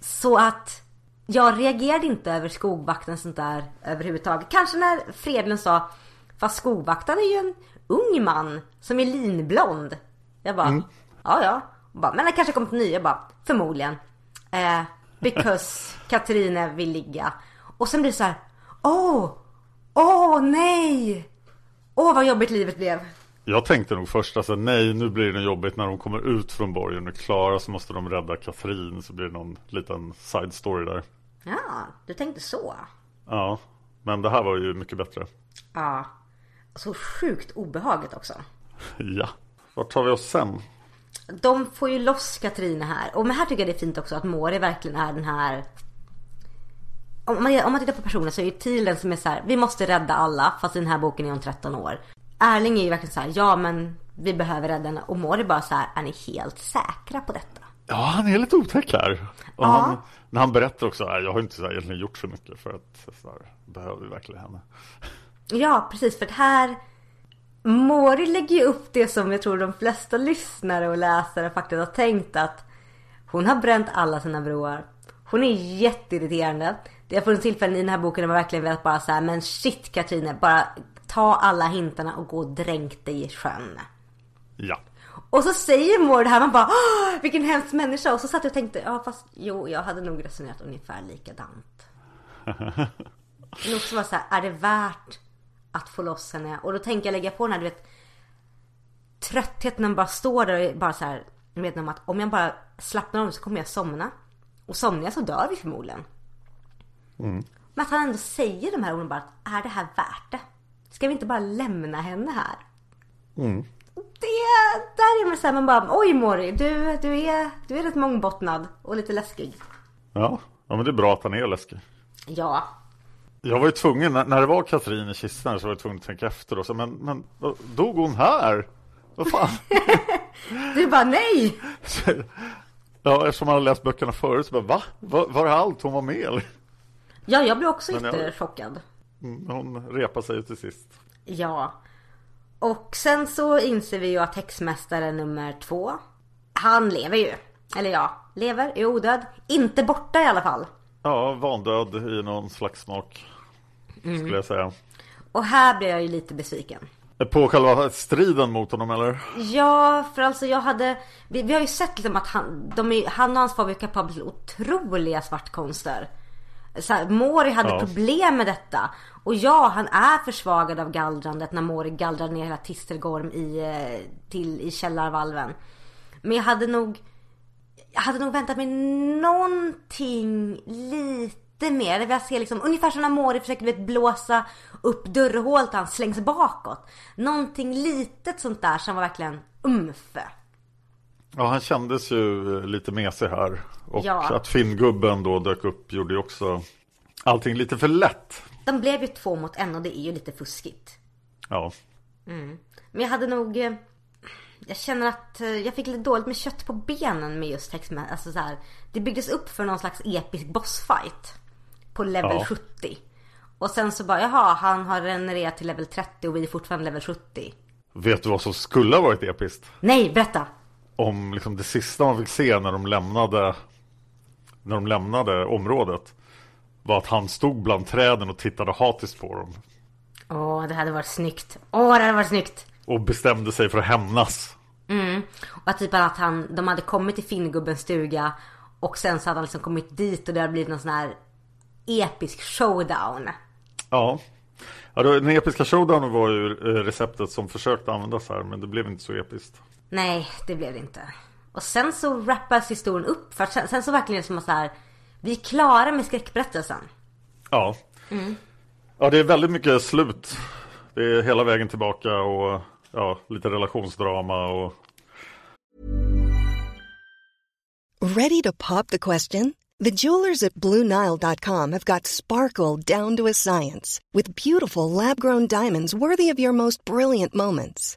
Så att jag reagerade inte över skogvakten sånt där överhuvudtaget. Kanske när Fredlund sa Fast skogvakten är ju en ung man som är linblond. Jag bara, ja ja. Och Bara, men det kanske kommer till nya. Jag bara, förmodligen. Eh, because Katarina vill ligga. Och sen blir det så här, åh, åh nej. Åh vad jobbigt livet blev. jag tänkte nog först alltså nej nu blir det jobbigt när de kommer ut från borgen och Klara så måste de rädda Katrin så blir det någon liten side story där. Ja, du tänkte så. Ja, men det här var ju mycket bättre. Ja. Så sjukt obehagligt också. Ja, vart tar vi oss sen? De får ju loss Katrina här. Och men här tycker jag det är fint också att Mori verkligen är den här... Om man, om man tittar på personen så är ju Thielen som är så här, vi måste rädda alla. Fast i den här boken är hon 13 år. Erling är ju verkligen så här, ja men vi behöver rädda henne. Och Mori bara så här, är ni helt säkra på detta? Ja, han är lite otäck här. Och Ja. han, när han berättar också, "Nej, jag har inte så här, egentligen gjort så mycket för att så här, behöver vi verkligen henne. Ja, precis. För att här... Mori lägger ju upp det som jag tror de flesta lyssnare och läsare faktiskt har tänkt att hon har bränt alla sina broar. Hon är jätteirriterande. Det har funnits tillfällen i den här boken där man verkligen velat bara säga men shit Katrine, bara ta alla hintarna och gå och dränk dig i sjön. Ja, Och så säger Mori det här, man bara Åh, vilken hemsk människa. Och så satt jag och tänkte, ja fast jo, jag hade nog resonerat ungefär likadant. Men också vara så här, är det värt att få loss henne? Och då tänker jag lägga på den här, du vet Tröttheten när man bara står där och bara så här Medveten om att om jag bara slappnar av så kommer jag somna. Och somnar jag så dör vi förmodligen. Men att han ändå säger de här orden bara, är det här värt det? Ska vi inte bara lämna henne här? Det, där är man såhär, man bara, oj Mori, du, du, är, du är rätt mångbottnad och lite läskig. ja, ja men det är bra att han är läskig. Ja, Jag var ju tvungen, när, det var Katrin i kistan så var jag tvungen att tänka efter och så, men, men då- dog hon här? Vad fan? du bara nej! ja, eftersom man hade läst böckerna förut så bara, va? Var, var det allt hon var med eller? Ja, jag blev också jättechockad. Mm, Hon repade sig till sist. Ja. Och sen så inser vi ju att häxmästare nummer två, han lever ju. Eller ja, lever, är odöd. Inte borta i alla fall. Ja, vandöd i någon slags smak. Skulle jag säga. Och här blir jag ju lite besviken. På själva striden mot honom eller? Ja, för alltså jag hade... Vi, vi har ju sett liksom att han, de är, han och hans far ju kapabla till otroliga svartkonster. Så här, Mori hade Ja. problem med detta. Och ja, han är försvagad av gallrandet när Mori gallrade ner hela Tistelgorm i, eh, till, i källarvalven. Men jag hade nog... Jag hade nog väntat mig någonting lite mer. Jag se liksom, ungefär som när Mori försöker vet, blåsa upp dörrhålet och han slängs bakåt. Någonting litet sånt där som var verkligen umf. Ja, han kändes ju eh, lite mesig här. Och Ja. att Finngubben då dök upp gjorde ju också allting lite för lätt. De blev ju två mot en och det är ju lite fuskigt. Ja, Men jag hade nog... eh, Jag känner att eh, jag fick lite dåligt med kött på benen med just X-Men. Alltså så här, det byggdes upp för någon slags episk bossfight. På level Ja. 70. Och sen så bara, jaha, han har genererat till level 30 och vi är fortfarande level 70. Vet du vad som skulle ha varit episkt? Nej, berätta! Om liksom det sista man fick se när de lämnade När de lämnade området Var att han stod bland träden och tittade hatiskt på dem Åh, det hade varit snyggt. Åh, det hade varit snyggt! Och bestämde sig för att hämnas Och att typ att han, de hade kommit till Finngubbens stuga och sen så hade han liksom kommit dit och det hade blivit någon sån här episk showdown. Ja Ja, den episka showdownen var ju eh, receptet som försökte användas här Men det blev inte så episkt Nej, det blev det inte. Och sen så wrappas historien upp för sen, sen så verkligen som att så här, vi är klara med skräckberättelsen. Ja Ja, det är väldigt mycket slut Det är hela vägen tillbaka och Ja, lite relationsdrama och Ready to pop the question? The jewelers at BlueNile.com have got sparkle down to a science with beautiful lab grown diamonds worthy of your most brilliant moments.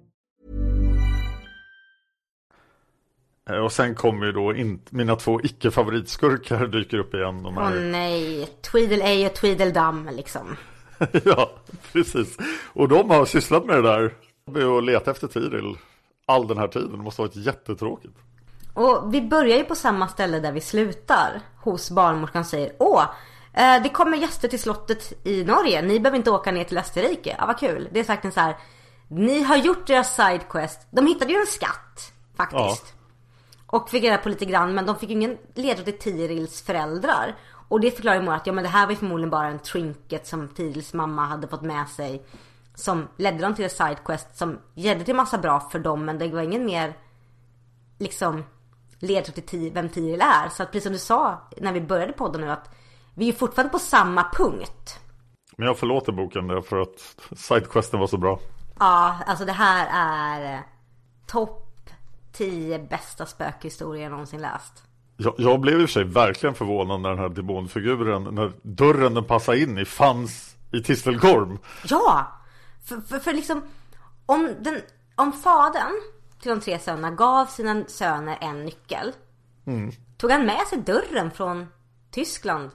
Och sen kommer ju då in, mina två icke-favoritskurkar dyker upp igen. Åh här. nej, Tweedledee och Tweedledum liksom. ja, precis. Och de har sysslat med det där. Med att leta efter Tiril all den här tiden. Det måste ha varit jättetråkigt. Och vi börjar ju på samma ställe där vi slutar. Hos barnmorskan säger Åh, eh, det kommer gäster till slottet i Norge. Ni behöver inte åka ner till Österrike. Ja, vad kul. Det är sagt så här. Ni har gjort deras sidequest. De hittade ju en skatt. Faktiskt. Och fick reda på lite grann. Men de fick ju ingen ledtråd till Tirils föräldrar. Och det förklarar ju Mora att ja, men det här var ju förmodligen bara en trinket som Tirils mamma hade fått med sig. Som ledde dem till en sidequest som ledde till massa bra för dem. Men det var ingen mer liksom ledtråd till ti- vem Tiril är. Så att precis som du sa när vi började podden nu att vi är fortfarande på samma punkt. Men jag förlåter boken där för att sidequesten var så bra. Ja, alltså det här är eh, topp 10 bästa spökhistorier jag någonsin läst. Jag, jag blev i och för sig verkligen förvånad när den här demonfiguren, när dörren den passade in i fanns i Tistelgorm. Ja! För, för, för liksom om, den, om fadern till de tre sönerna gav sina söner en nyckel. Tog han med sig dörren från Tyskland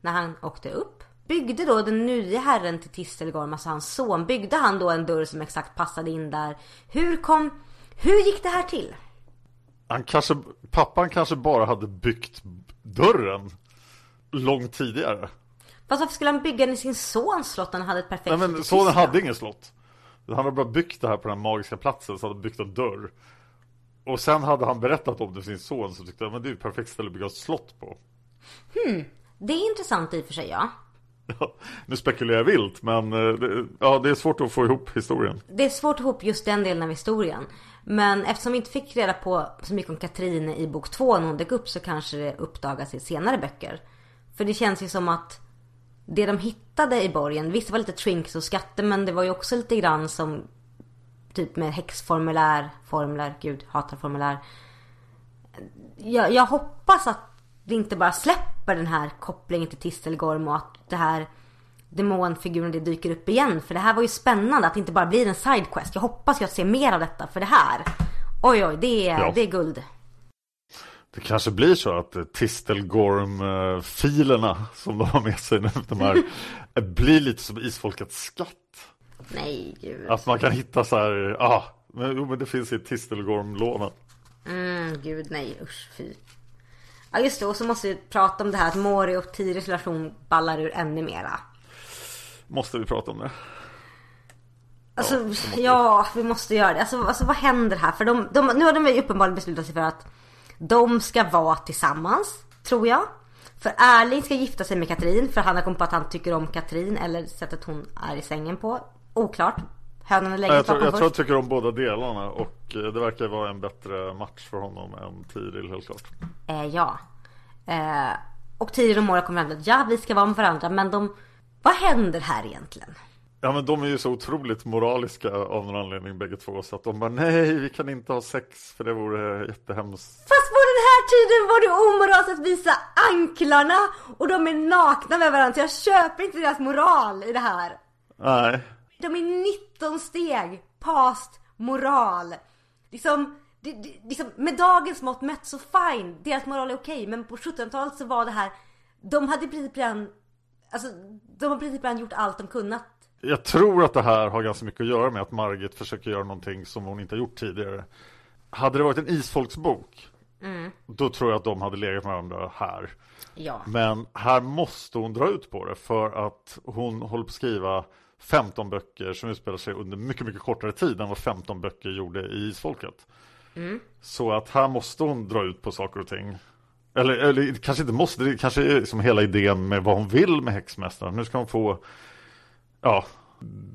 när han åkte upp? Byggde då den nya herren till Tistelgorm, alltså hans son, byggde han då en dörr som exakt passade in där? Hur kom, hur gick det här till? Han kanske, pappan kanske bara hade byggt dörren långt tidigare. Fast varför skulle han bygga den i sin sons slott när han hade ett perfekt Nej men sonen hade ingen slott. Han hade bara byggt det här på den magiska platsen så hade han byggt en dörr. Och sen hade han berättat om det för sin son så tyckte men det är ett perfekt ställe att bygga ett slott på. Det är intressant i och för sig ja. Ja, nu spekulerar jag vilt men eh, det, ja, det är svårt att få ihop historien. Det är svårt att få ihop just den delen av historien. Men eftersom vi inte fick reda på så mycket om Katrin i bok två när hon dök upp så kanske det uppdagas i senare böcker. För det känns ju som att det de hittade i borgen, visst det var lite trinks och skatter men det var ju också lite grann som typ med häxformulär, formulär, gud hatar formulär. Jag, jag hoppas att det inte bara släpper den här kopplingen till Tistelgorm och att det här demonfiguren det dyker upp igen. För det här var ju spännande att det inte bara blir en sidequest. Jag hoppas jag ser mer av detta för det här. Oj oj, det är, Ja. det är guld. Det kanske blir så att eh, Tistelgorm-filerna som de har med sig nu, de här, eh, blir lite som Isfolkets skatt. Nej gud. Att man kan hitta så här, ah, men, jo men det finns i Tistelgorm-lådan. Mm, gud nej usch fy. Ja just det och så måste vi prata om det här att Mori och Tiris relation ballar ur ännu mera. Måste vi prata om det? Alltså Ja, måste vi. ja, vi måste göra det. Alltså, alltså vad händer här? För de, de, nu har de ju uppenbarligen beslutat sig för att de ska vara tillsammans, tror jag. För Erling ska gifta sig med Katrin för han har kommit på att han tycker om Katrin eller sättet hon är i sängen på. Oklart. Hönan och Ja, lägget jag, tror, jag tror jag först. tycker om båda delarna och eh, det verkar vara en bättre match för honom än Tiril helt klart. Eh, ja. Eh, och Tiril och Mora kommer fram att ja, vi ska vara med varandra men de... Vad händer här egentligen? Ja men de är ju så otroligt moraliska av någon anledning bägge två så att de bara nej vi kan inte ha sex för det vore jättehemskt. Fast på den här tiden var det omoraliskt att visa anklarna och de är nakna med varandra så jag köper inte deras moral i det här. Nej. De är 19 steg past moral. Liksom, det, det, liksom med dagens mått mätt så fine, deras moral är okej men på 1700-talet så var det här, de hade princip redan, alltså de har i princip gjort allt de kunnat. Jag tror att det här har ganska mycket att göra med att Margit försöker göra någonting som hon inte har gjort tidigare. Hade det varit en isfolksbok då tror jag att de hade legat med varandra här. Ja. Men här måste hon dra ut på det för att hon håller på att skriva 15 böcker som utspelar sig under mycket, mycket kortare tid än vad 15 böcker gjorde i Isfolket. Så att här måste hon dra ut på saker och ting. Eller, eller kanske inte måste, det kanske är liksom hela idén med vad hon vill med Häxmästaren. Nu ska hon få ja,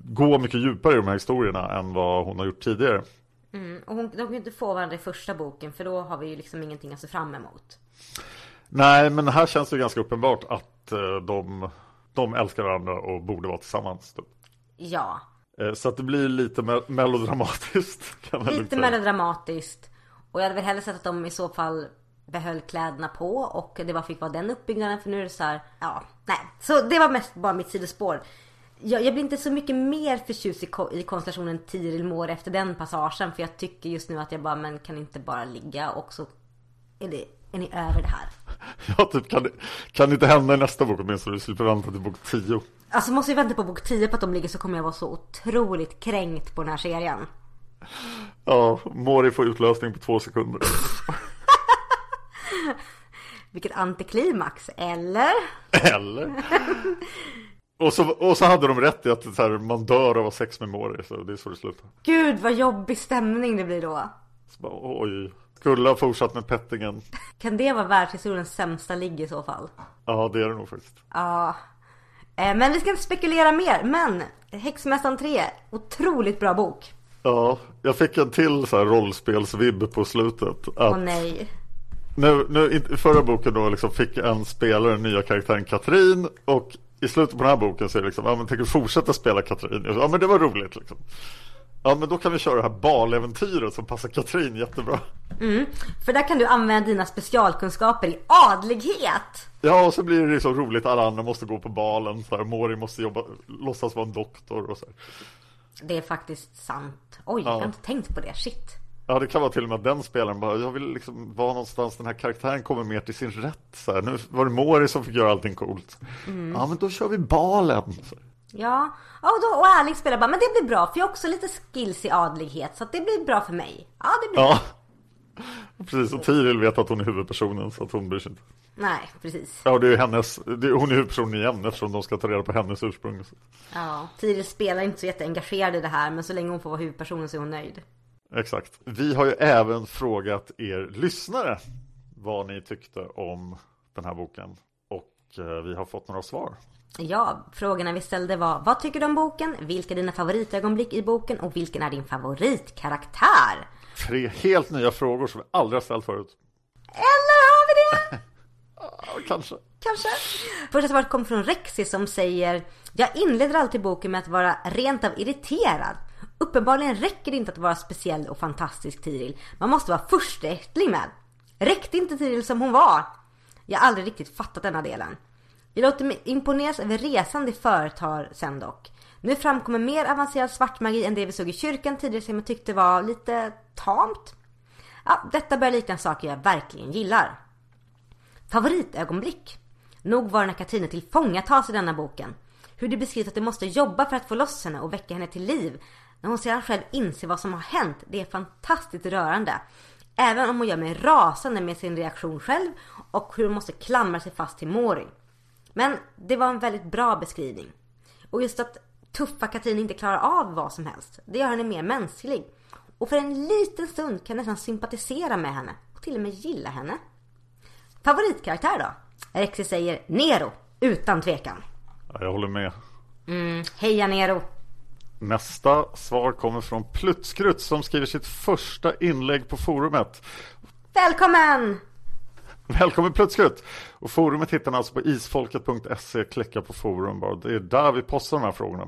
gå mycket djupare i de här historierna än vad hon har gjort tidigare. Mm, och hon, de kan ju inte få varandra i första boken för då har vi ju liksom ingenting att se fram emot. Nej, men här känns det ganska uppenbart att eh, de, de älskar varandra och borde vara tillsammans. Typ. Ja. Eh, Så att det blir lite me- melodramatiskt. Lite melodramatiskt. Och jag hade väl hellre sett att de i så fall behöll kläderna på och det bara fick vara den uppbyggnaden för nu är det så här, ja, nej. Så det var mest bara mitt sidospår. Jag, jag blir inte så mycket mer förtjust i, i konstellationen Tiril Mår efter den passagen för jag tycker just nu att jag bara, men kan inte bara ligga och så är, det, är ni över det här. Ja, typ kan kan det inte hända i nästa bok åtminstone? Du slipper vänta till bok 10. Alltså måste vi vänta på bok 10 på att de ligger så kommer jag vara så otroligt kränkt på den här serien. Ja, Mori får utlösning på två sekunder. Vilket antiklimax, eller? Eller? Och så, och så hade de rätt i att här, man dör av att ha sex med Mori, så det är så det slutar. Gud vad jobbig stämning det blir då. Så bara, oj, skulle ha fortsatt med pettingen. Kan det vara världshistoriens sämsta ligg i så fall? Ja, det är det nog faktiskt. Ja. Eh, Men vi ska inte spekulera mer. Men Häxmästaren 3, otroligt bra bok. Ja, jag fick en till så här rollspelsvibb på slutet. Att Åh nej. Nu, nu, i förra boken då liksom fick en spelare den nya karaktären Katrin och i slutet på den här boken så är det liksom, ja men tänker du fortsätta spela Katrin? Ja men det var roligt liksom. Ja men då kan vi köra det här baläventyret som passar Katrin jättebra. För där kan du använda dina specialkunskaper i adlighet. Ja och så blir det liksom roligt, alla andra måste gå på balen, så här, Mori måste jobba, låtsas vara en doktor och så här. Det är faktiskt sant. Oj, jag har inte tänkt på det. Shit. Ja det kan vara till och med att den spelaren bara, jag vill liksom vara någonstans den här karaktären kommer mer till sin rätt. Så här, nu var det Mori som fick göra allting coolt. Ja men då kör vi balen. Ja, och, då, och Alex spelar bara, men det blir bra för jag har också lite skills i adlighet så att det blir bra för mig. Ja, det blir Ja. Precis, och Tiril vet att hon är huvudpersonen så att hon bryr sig inte. Nej, precis. Ja, det är hennes, det är, hon är huvudpersonen igen eftersom de ska ta reda på hennes ursprung. Ja, Tiril spelar inte så jätteengagerad i det här men så länge hon får vara huvudpersonen så är hon nöjd. Exakt. Vi har ju även frågat er lyssnare vad ni tyckte om den här boken. Och eh, vi har fått några svar. Ja, frågorna vi ställde var Vad tycker du om boken? Vilka är dina favoritögonblick i boken? Och vilken är din favoritkaraktär? Tre helt nya frågor som vi aldrig har ställt förut. Eller har vi det? Kanske. Kanske. Första svaret kom från Rexi som säger Jag inleder alltid boken med att vara rent av irriterad. Uppenbarligen räcker det inte att vara speciell och fantastisk Tiril. Man måste vara försteättling med. Räckte inte Tiril som hon var? Jag har aldrig riktigt fattat denna delen. Jag låter mig imponeras över resan de företar sen dock. Nu framkommer mer avancerad svartmagi än det vi såg i kyrkan tidigare som jag tyckte var lite tamt. Ja, detta börjar likna saker jag verkligen gillar. Favoritögonblick? Nog var det när Katrine tillfångatas i denna boken. Hur det beskrivs att de måste jobba för att få loss henne och väcka henne till liv. När hon sedan själv inser vad som har hänt, det är fantastiskt rörande. Även om hon gör mig rasande med sin reaktion själv och hur hon måste klamra sig fast till Mori. Men det var en väldigt bra beskrivning. Och just att tuffa Katrin inte klarar av vad som helst, det gör henne mer mänsklig. Och för en liten stund kan jag nästan sympatisera med henne och till och med gilla henne. Favoritkaraktär då? Rexi säger Nero, utan tvekan. Ja, jag håller med. Mm, heja Nero! Nästa svar kommer från Plutskrutt som skriver sitt första inlägg på forumet. Välkommen! Välkommen Plutskrutt! Och forumet hittar ni alltså på isfolket.se. Klicka på forum bara. Det är där vi postar de här frågorna.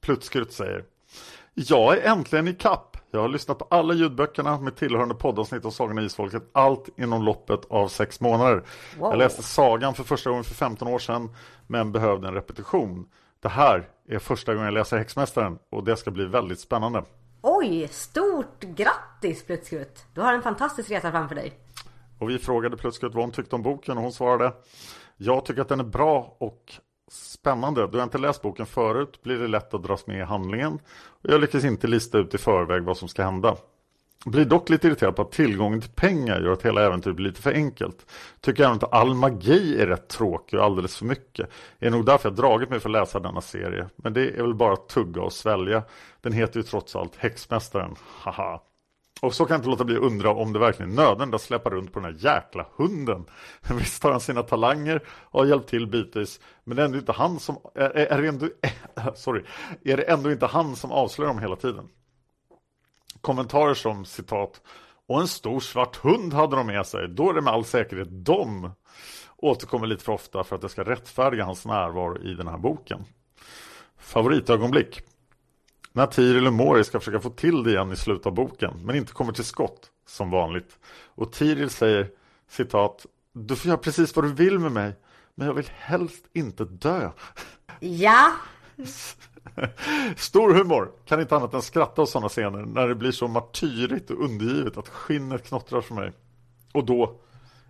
Plutskrutt säger Jag är äntligen i kapp. Jag har lyssnat på alla ljudböckerna med tillhörande poddavsnitt av Sagan om Isfolket. Allt inom loppet av sex månader. Wow. Jag läste Sagan för första gången för 15 år sedan men behövde en repetition. Det här är första gången jag läser Häxmästaren och det ska bli väldigt spännande. Oj, stort grattis Plutskrutt! Du har en fantastisk resa framför dig. Och vi frågade Plutskrutt vad hon tyckte om boken och hon svarade Jag tycker att den är bra och spännande. Då jag inte läst boken förut blir det lätt att dras med i handlingen. Och jag lyckas inte lista ut i förväg vad som ska hända. Blir dock lite irriterad på att tillgången till pengar gör att hela äventyret blir lite för enkelt. Tycker även att all magi är rätt tråkig och alldeles för mycket. Det är nog därför jag dragit mig för att läsa denna serie. Men det är väl bara att tugga och svälja. Den heter ju trots allt Häxmästaren. Haha. Och så kan jag inte låta bli att undra om det verkligen är nödvändigt att släppa runt på den här jäkla hunden. Visst har han sina talanger och har hjälpt till bitvis. Men det är ändå inte han som, är, är, är, ändå, sorry, är det ändå inte han som avslöjar dem hela tiden. Kommentarer som citat och en stor svart hund hade de med sig. Då är det med all säkerhet de återkommer lite för ofta för att det ska rättfärdiga hans närvaro i den här boken. Favoritögonblick när Tiril och Mori ska försöka få till det igen i slutet av boken men inte kommer till skott som vanligt. Och Tiril säger citat Du får göra precis vad du vill med mig men jag vill helst inte dö. Ja. Stor humor, kan inte annat än skratta åt sådana scener när det blir så martyrigt och undergivet att skinnet knottrar för mig. Och då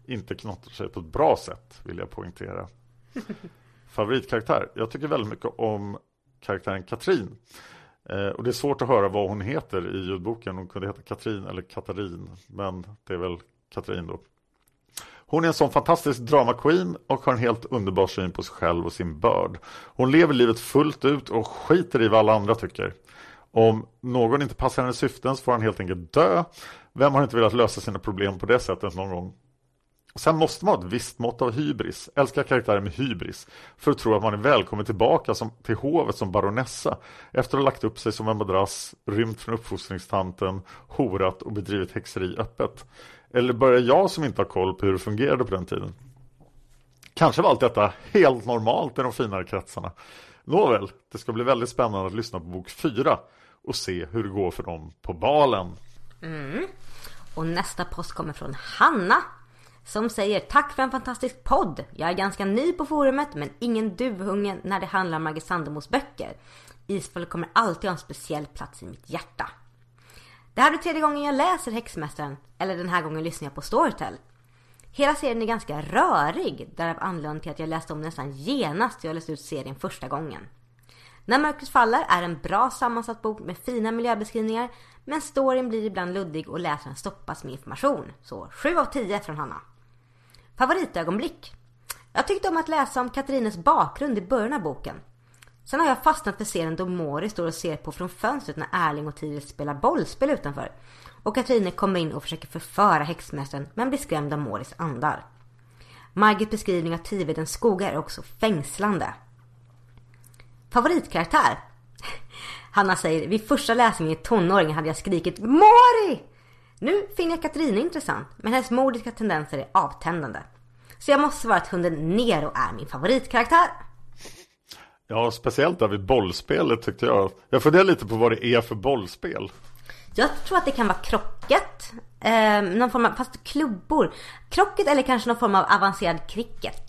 inte knottrar sig på ett bra sätt vill jag poängtera. Favoritkaraktär, jag tycker väldigt mycket om karaktären Katrin. Eh, och det är svårt att höra vad hon heter i ljudboken. Hon kunde heta Katrin eller Katarin. Men det är väl Katrin då. Hon är en sån fantastisk drama-queen och har en helt underbar syn på sig själv och sin börd. Hon lever livet fullt ut och skiter i vad alla andra tycker. Om någon inte passar hennes syften så får han helt enkelt dö. Vem har inte velat lösa sina problem på det sättet någon gång? Sen måste man ha ett visst mått av hybris, älskar karaktärer med hybris, för att tro att man är välkommen tillbaka som, till hovet som baronessa efter att ha lagt upp sig som en madrass, rymt från uppfostringstanten, horat och bedrivit häxeri öppet. Eller börjar jag som inte har koll på hur det fungerade på den tiden? Kanske var allt detta helt normalt i de finare kretsarna. Nåväl, det ska bli väldigt spännande att lyssna på bok 4 och se hur det går för dem på balen. Mm. Och nästa post kommer från Hanna som säger tack för en fantastisk podd. Jag är ganska ny på forumet men ingen duvunge när det handlar om Margit Sandemos böcker. Isfolk kommer alltid ha en speciell plats i mitt hjärta. Det här blir tredje gången jag läser Häxmästaren, eller den här gången lyssnar jag på Storytel. Hela serien är ganska rörig, därav anledningen till att jag läste om den nästan genast jag läste ut serien första gången. När mörkret faller är en bra sammansatt bok med fina miljöbeskrivningar, men storyn blir ibland luddig och läsaren stoppas med information. Så 7 av 10 från Hanna. Favoritögonblick? Jag tyckte om att läsa om Katarines bakgrund i början av boken. Sen har jag fastnat för scenen då Mori står och ser på från fönstret när Erling och Tiril spelar bollspel utanför. Och Katrine kommer in och försöker förföra häxmästaren men blir skrämd av Moris andar. Margits beskrivning av Tivedens skogar är också fängslande. Favoritkaraktär? Hanna säger, vid första läsningen i tonåringen hade jag skrikit Mori! Nu finner jag Katrine intressant, men hennes modiska tendenser är avtändande. Så jag måste svara att hunden Nero är min favoritkaraktär. Ja, speciellt där vid bollspelet tyckte jag. Jag funderar lite på vad det är för bollspel. Jag tror att det kan vara krocket. Eh, någon form av, fast klubbor. Krocket eller kanske någon form av avancerad cricket.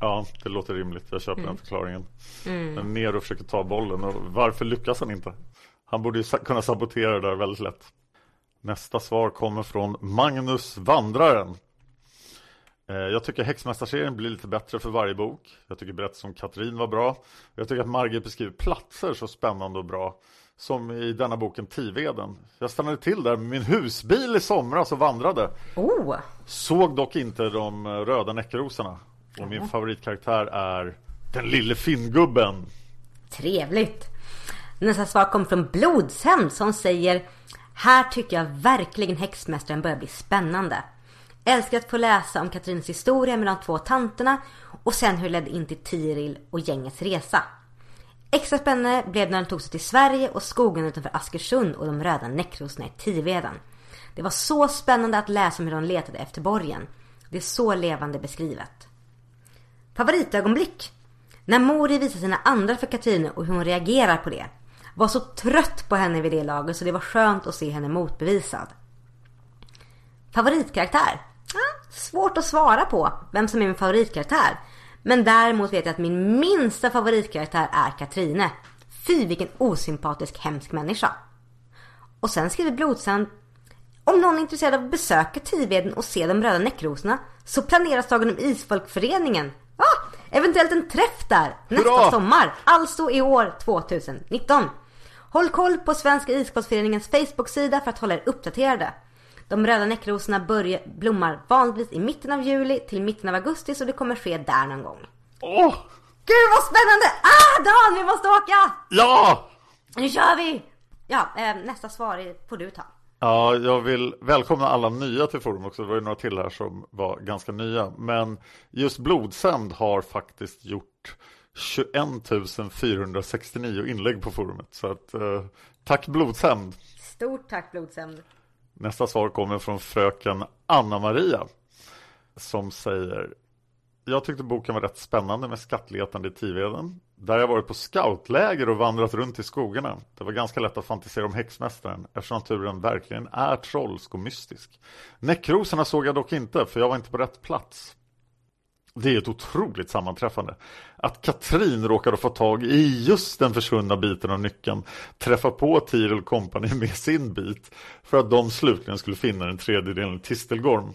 Ja, det låter rimligt. Jag köper Mm. den förklaringen. Men Nero försöker ta bollen och varför lyckas han inte? Han borde ju kunna sabotera det där väldigt lätt. Nästa svar kommer från Magnus Vandraren. Eh, Jag tycker häxmästarserien blir lite bättre för varje bok. Jag tycker berättelsen om Katrin var bra. Jag tycker att Margit beskriver platser så spännande och bra. Som i denna boken Tiveden. Jag stannade till där med min husbil i somras och vandrade. Oh! Såg dock inte de röda näckrosorna. Och min favoritkaraktär är den lille finngubben. Trevligt. Nästa svar kommer från Blodshämnd som säger Här tycker jag verkligen Häxmästaren börjar bli spännande. Älskar att få läsa om Katrins historia med de två tanterna och sen hur det ledde in till Tiril och gängets resa. Extra spännande blev det när de tog sig till Sverige och skogen utanför Askersund och de röda näckrosorna i Tiveden. Det var så spännande att läsa om hur de letade efter borgen. Det är så levande beskrivet. Favoritögonblick? När Mori visar sina andra för Katrin och hur hon reagerar på det. Var så trött på henne vid det laget så det var skönt att se henne motbevisad. Favoritkaraktär? Svårt att svara på vem som är min favoritkaraktär. Men däremot vet jag att min minsta favoritkaraktär är Katrine. Fy vilken osympatisk hemsk människa. Och sen skriver Blodsand om någon är intresserad av att besöka Tiveden och se de röda näckrosorna så planeras dagen om Isfolkföreningen. Ah, eventuellt en träff där nästa Hurra! sommar. Alltså i år 2019. Håll koll på Svenska Isfolksföreningens Facebook-sida för att hålla er uppdaterade. De röda näckrosorna börjar blommar vanligtvis i mitten av juli till mitten av augusti så det kommer ske där någon gång. Åh! Gud vad spännande! Ah Dan, vi måste åka! Ja! Nu kör vi! Ja, eh, nästa svar är- får du ta. Ja, jag vill välkomna alla nya till forum också. Det var ju några till här som var ganska nya. Men just Blodsänd har faktiskt gjort 21 469 inlägg på forumet. Så att, eh, tack Blodsänd. Stort tack Blodshämnd. Nästa svar kommer från fröken Anna-Maria. Som säger Jag tyckte boken var rätt spännande med skattletande i Tiveden. Där jag varit på scoutläger och vandrat runt i skogarna. Det var ganska lätt att fantisera om häxmästaren eftersom naturen verkligen är trollsk och mystisk. Näckrosorna såg jag dock inte för jag var inte på rätt plats. Det är ett otroligt sammanträffande. Att Katrin råkade få tag i just den försvunna biten av nyckeln, träffa på Tyrell Company med sin bit för att de slutligen skulle finna den tredjedelen i Tistelgorm.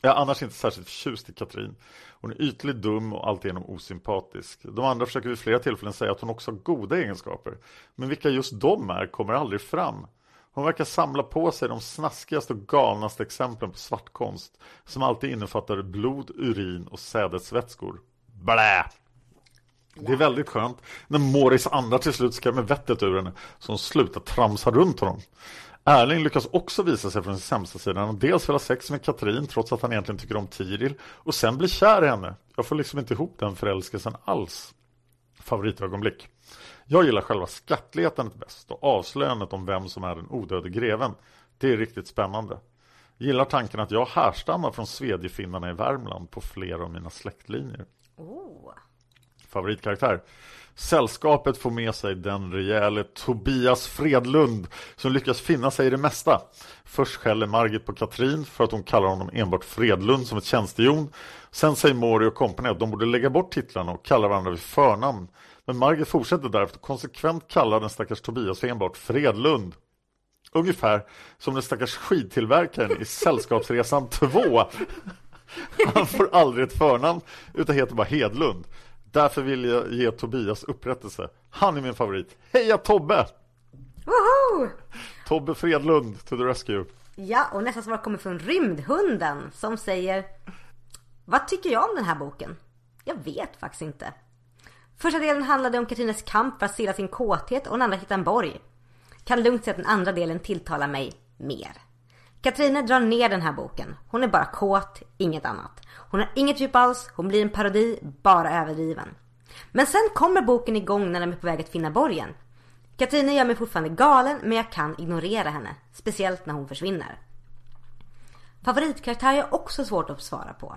Jag är annars inte särskilt förtjust i Katrin. Hon är ytligt dum och alltigenom osympatisk. De andra försöker vid flera tillfällen säga att hon också har goda egenskaper. Men vilka just de är kommer aldrig fram. Hon verkar samla på sig de snaskigaste och galnaste exemplen på svartkonst som alltid innefattar blod, urin och sädesvätskor. Blä! Det är väldigt skönt när Moris andra till slut skrämmer vettet ur henne så hon slutar tramsa runt honom. Erling lyckas också visa sig från sin sämsta sida. Han dels vill ha sex med Katrin trots att han egentligen tycker om Tiril och sen blir kär i henne. Jag får liksom inte ihop den förälskelsen alls. Favoritögonblick. Jag gillar själva skattletandet bäst och avslöjandet om vem som är den odöde greven. Det är riktigt spännande. Gillar tanken att jag härstammar från svedjefinnarna i Värmland på flera av mina släktlinjer. Oh. Favoritkaraktär. Sällskapet får med sig den rejäle Tobias Fredlund som lyckas finna sig i det mesta. Först skäller Margit på Katrin för att hon kallar honom enbart Fredlund som ett tjänstehjon. Sen säger Mori och kompani att de borde lägga bort titlarna och kalla varandra vid förnamn. Men Margit fortsätter därefter konsekvent kalla den stackars Tobias för enbart Fredlund. Ungefär som den stackars skidtillverkaren i Sällskapsresan 2. Han får aldrig ett förnamn utan heter bara Hedlund. Därför vill jag ge Tobias upprättelse. Han är min favorit. Heja Tobbe! Woho! Tobbe Fredlund to the rescue. Ja, och nästa svar kommer från Rymdhunden som säger Vad tycker jag om den här boken? Jag vet faktiskt inte. Första delen handlade om Katrinas kamp för att stilla sin kåthet och den andra hitta en borg. Kan lugnt säga att den andra delen tilltalar mig mer. Katrine drar ner den här boken. Hon är bara kåt, inget annat. Hon har inget djup alls, hon blir en parodi, bara överdriven. Men sen kommer boken igång när de är på väg att finna borgen. Katrine gör mig fortfarande galen men jag kan ignorera henne. Speciellt när hon försvinner. Favoritkaraktär är också svårt att svara på.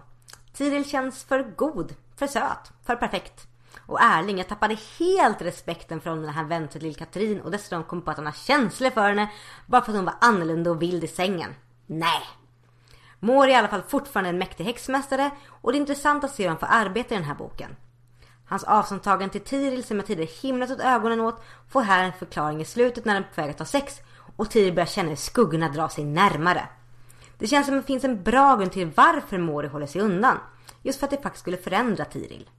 Tiril känns för god, för söt, för perfekt. Och Erling, jag tappade helt respekten för honom när han vände sig till Katrin och dessutom kom på att han har känslor för henne bara för att hon var annorlunda och vild i sängen. Nej. Mår är i alla fall fortfarande en mäktig häxmästare och det är intressant att se hur han får arbeta i den här boken. Hans avståndstagande till Tiril som jag tidigare himlat åt ögonen åt får här en förklaring i slutet när den är på väg att ha sex och Tiril börjar känna hur skuggorna drar sig närmare. Det känns som att det finns en bra grund till varför Mori håller sig undan. Just för att det faktiskt skulle förändra Tiril.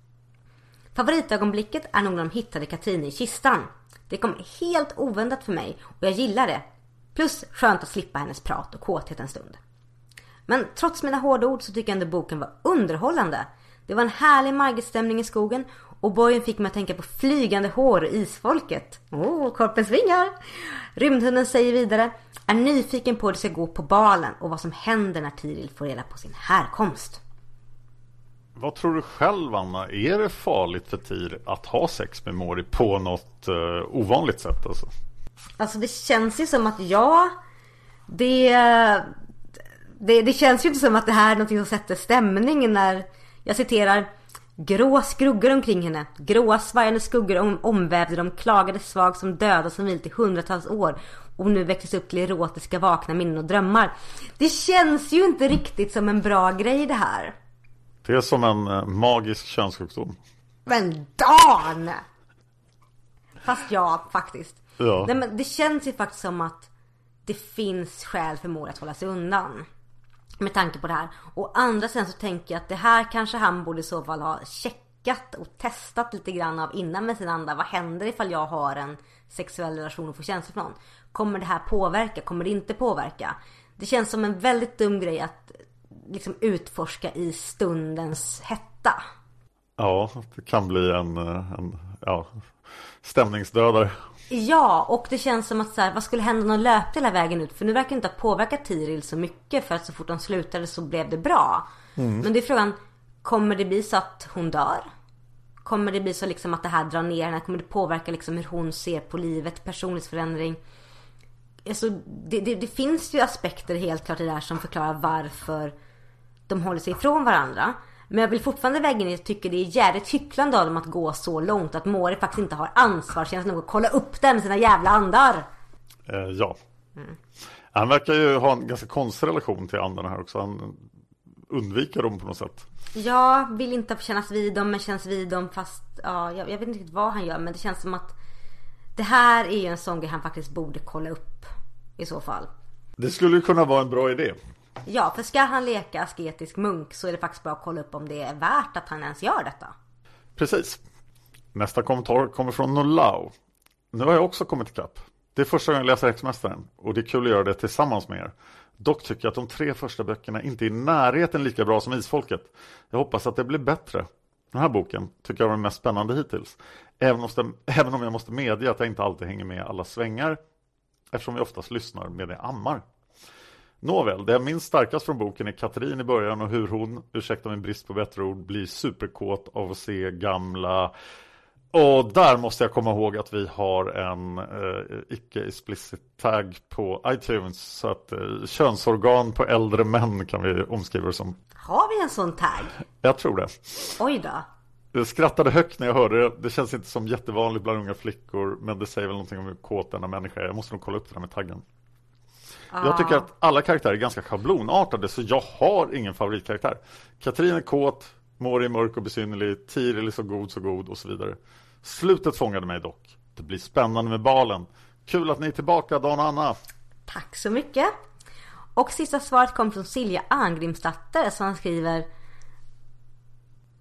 Favoritögonblicket är nog när de hittade Katrin i kistan. Det kom helt oväntat för mig och jag gillar det. Plus skönt att slippa hennes prat och kåthet en stund. Men trots mina hårda ord så tycker jag ändå boken var underhållande. Det var en härlig Margit-stämning i skogen och bojen fick mig att tänka på flygande hår och isfolket. Åh, oh, korpens vingar! Rymdhunden säger vidare, är nyfiken på hur det ska gå på balen och vad som händer när Tiril får reda på sin härkomst. Vad tror du själv Anna? Är det farligt för Tir att ha sex med Mori på något eh, ovanligt sätt? Alltså? alltså det känns ju som att ja, det, det, det känns ju inte som att det här är något som sätter stämningen när jag citerar Grå skuggor omkring henne. Gråa svajande skuggor om, omvävde de klagade svag som döda som vilt i hundratals år och nu växtes upp till erotiska vakna minnen och drömmar. Det känns ju inte riktigt som en bra grej det här. Det är som en eh, magisk könssjukdom. Men Dan! Fast ja, faktiskt. Ja. Nej, men det känns ju faktiskt som att det finns skäl för Mor att hålla sig undan. Med tanke på det här. Och andra sidan så tänker jag att det här kanske han borde i så fall ha checkat och testat lite grann av innan med sin anda. Vad händer ifall jag har en sexuell relation och får känslor för någon? Kommer det här påverka? Kommer det inte påverka? Det känns som en väldigt dum grej att liksom utforska i stundens hetta. Ja, det kan bli en, en ja, stämningsdödare. Ja, och det känns som att så här, vad skulle hända om de löpte hela vägen ut? För nu verkar det inte ha påverkat Tiril så mycket för att så fort de slutade så blev det bra. Mm. Men det är frågan, kommer det bli så att hon dör? Kommer det bli så liksom att det här drar ner henne? Kommer det påverka liksom hur hon ser på livet, personlighetsförändring? Alltså, det, det, det finns ju aspekter helt klart i det här som förklarar varför de håller sig ifrån varandra. Men jag vill fortfarande väga in jag tycker det är jävligt hycklande av dem att gå så långt att Mori faktiskt inte har ansvarskänsla nog att kolla upp det med sina jävla andar. Eh, ja. Mm. Han verkar ju ha en ganska konstig relation till andarna här också. Han undviker dem på något sätt. Ja, vill inte kännas vid dem men känns vid dem fast ja, jag, jag vet inte riktigt vad han gör men det känns som att det här är ju en sån grej han faktiskt borde kolla upp i så fall. Det skulle ju kunna vara en bra idé. Ja, för ska han leka asketisk munk så är det faktiskt bra att kolla upp om det är värt att han ens gör detta. Precis. Nästa kommentar kommer från Nolau. Nu har jag också kommit ikapp. Det är första gången jag läser Häxmästaren och det är kul att göra det tillsammans med er. Dock tycker jag att de tre första böckerna inte är i närheten lika bra som Isfolket. Jag hoppas att det blir bättre. Den här boken tycker jag var den mest spännande hittills. Även, även om jag måste medge att jag inte alltid hänger med alla svängar eftersom jag oftast lyssnar med det ammar. Nåväl, det jag minns starkast från boken är Katrin i början och hur hon, ursäkta min brist på bättre ord, blir superkåt av att se gamla och där måste jag komma ihåg att vi har en eh, icke-explicit tag på iTunes så att eh, könsorgan på äldre män kan vi omskriva det som. Har vi en sån tag? Jag tror det. Oj då. Jag skrattade högt när jag hörde det. Det känns inte som jättevanligt bland unga flickor men det säger väl någonting om hur kåt denna människa är. Jag måste nog kolla upp det där med taggen. Ah. Jag tycker att alla karaktärer är ganska schablonartade så jag har ingen favoritkaraktär. Katrin är kåt, Mori är mörk och besynnerlig, Tiril är så god så god och så vidare. Slutet fångade mig dock. Det blir spännande med balen. Kul att ni är tillbaka Dan och Anna. Tack så mycket. Och sista svaret kom från Silja Angrimsdatter som skriver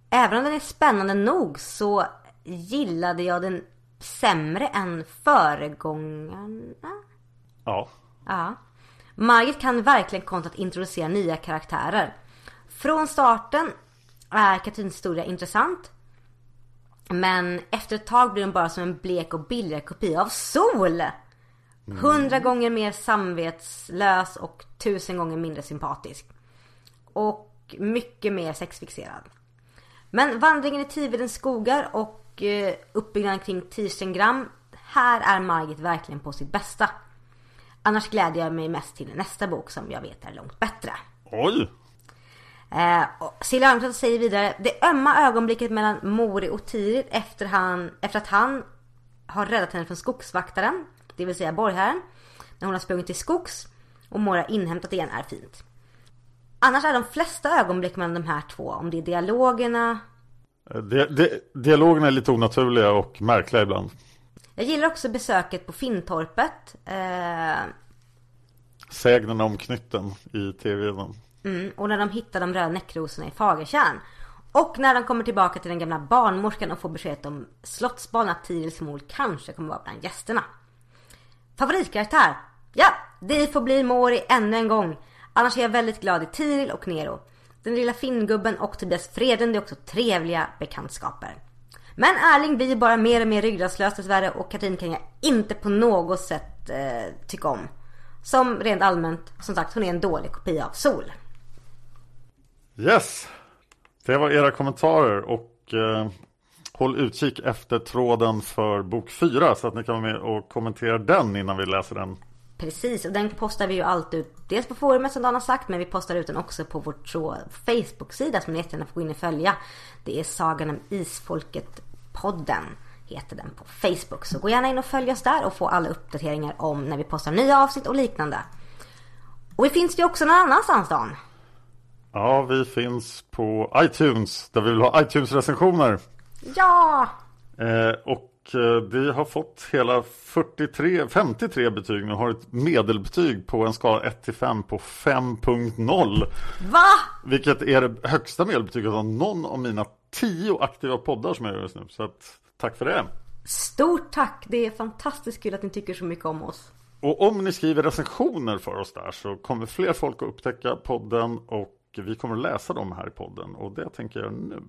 Även om den är spännande nog så gillade jag den sämre än föregångarna. Ja. Ja. Margit kan verkligen konst att introducera nya karaktärer. Från starten är Katrins historia intressant. Men efter ett tag blir hon bara som en blek och billigare kopia av Sol! Hundra mm. gånger mer samvetslös och tusen gånger mindre sympatisk. Och mycket mer sexfixerad. Men vandringen i Tivedens skogar och eh, uppbyggnaden kring Tirsengram. Här är Margit verkligen på sitt bästa. Annars glädjer jag mig mest till nästa bok som jag vet är långt bättre. Oj! Eh, Silja Armstrong säger vidare Det ömma ögonblicket mellan Mori och Tiril efter, han, efter att han har räddat henne från skogsvaktaren Det vill säga borgherren När hon har sprungit till skogs och Mora inhämtat igen är fint. Annars är de flesta ögonblick mellan de här två, om det är dialogerna. Eh, Di di dialogerna är lite onaturliga och märkliga ibland. Jag gillar också besöket på Finntorpet. Eh, Sägnen om knytten i tv mm, och när de hittar de röda näckrosorna i Fagertjärn. Och när de kommer tillbaka till den gamla barnmorskan och får beskedet om Slottsbarn att Tirils mor kanske kommer vara bland gästerna. Favoritkaraktär? Ja, det får bli Mori ännu en gång. Annars är jag väldigt glad i Tiril och Nero. Den lilla finngubben och Tobias Fredlund är också trevliga bekantskaper. Men Erling blir bara mer och mer ryggradslös dessvärre och Katrin kan jag inte på något sätt eh, tycka om. Som rent allmänt, som sagt, hon är en dålig kopia av Sol. Yes! Det var era kommentarer och eh, håll utkik efter tråden för bok 4 så att ni kan vara med och kommentera den innan vi läser den. Precis, och den postar vi ju alltid ut. Dels på forumet som Dan har sagt, men vi postar ut den också på vår Facebook-sida som ni jättegärna får gå in och följa. Det är Sagan om Isfolket-podden heter den på Facebook. Så gå gärna in och följ oss där och få alla uppdateringar om när vi postar nya avsnitt och liknande. Och vi finns ju också någon annanstans Dan. Ja, vi finns på iTunes där vi vill ha iTunes-recensioner. Ja! Eh, och eh, vi har fått hela 43, 53 betyg nu. Har ett medelbetyg på en skala 1 till 5 på 5.0. Va? Vilket är det högsta medelbetyget av någon av mina tio aktiva poddar som jag gör just nu. Så att, tack för det. Stort tack! Det är fantastiskt kul att ni tycker så mycket om oss. Och om ni skriver recensioner för oss där så kommer fler folk att upptäcka podden och vi kommer att läsa dem här i podden och det tänker jag nu.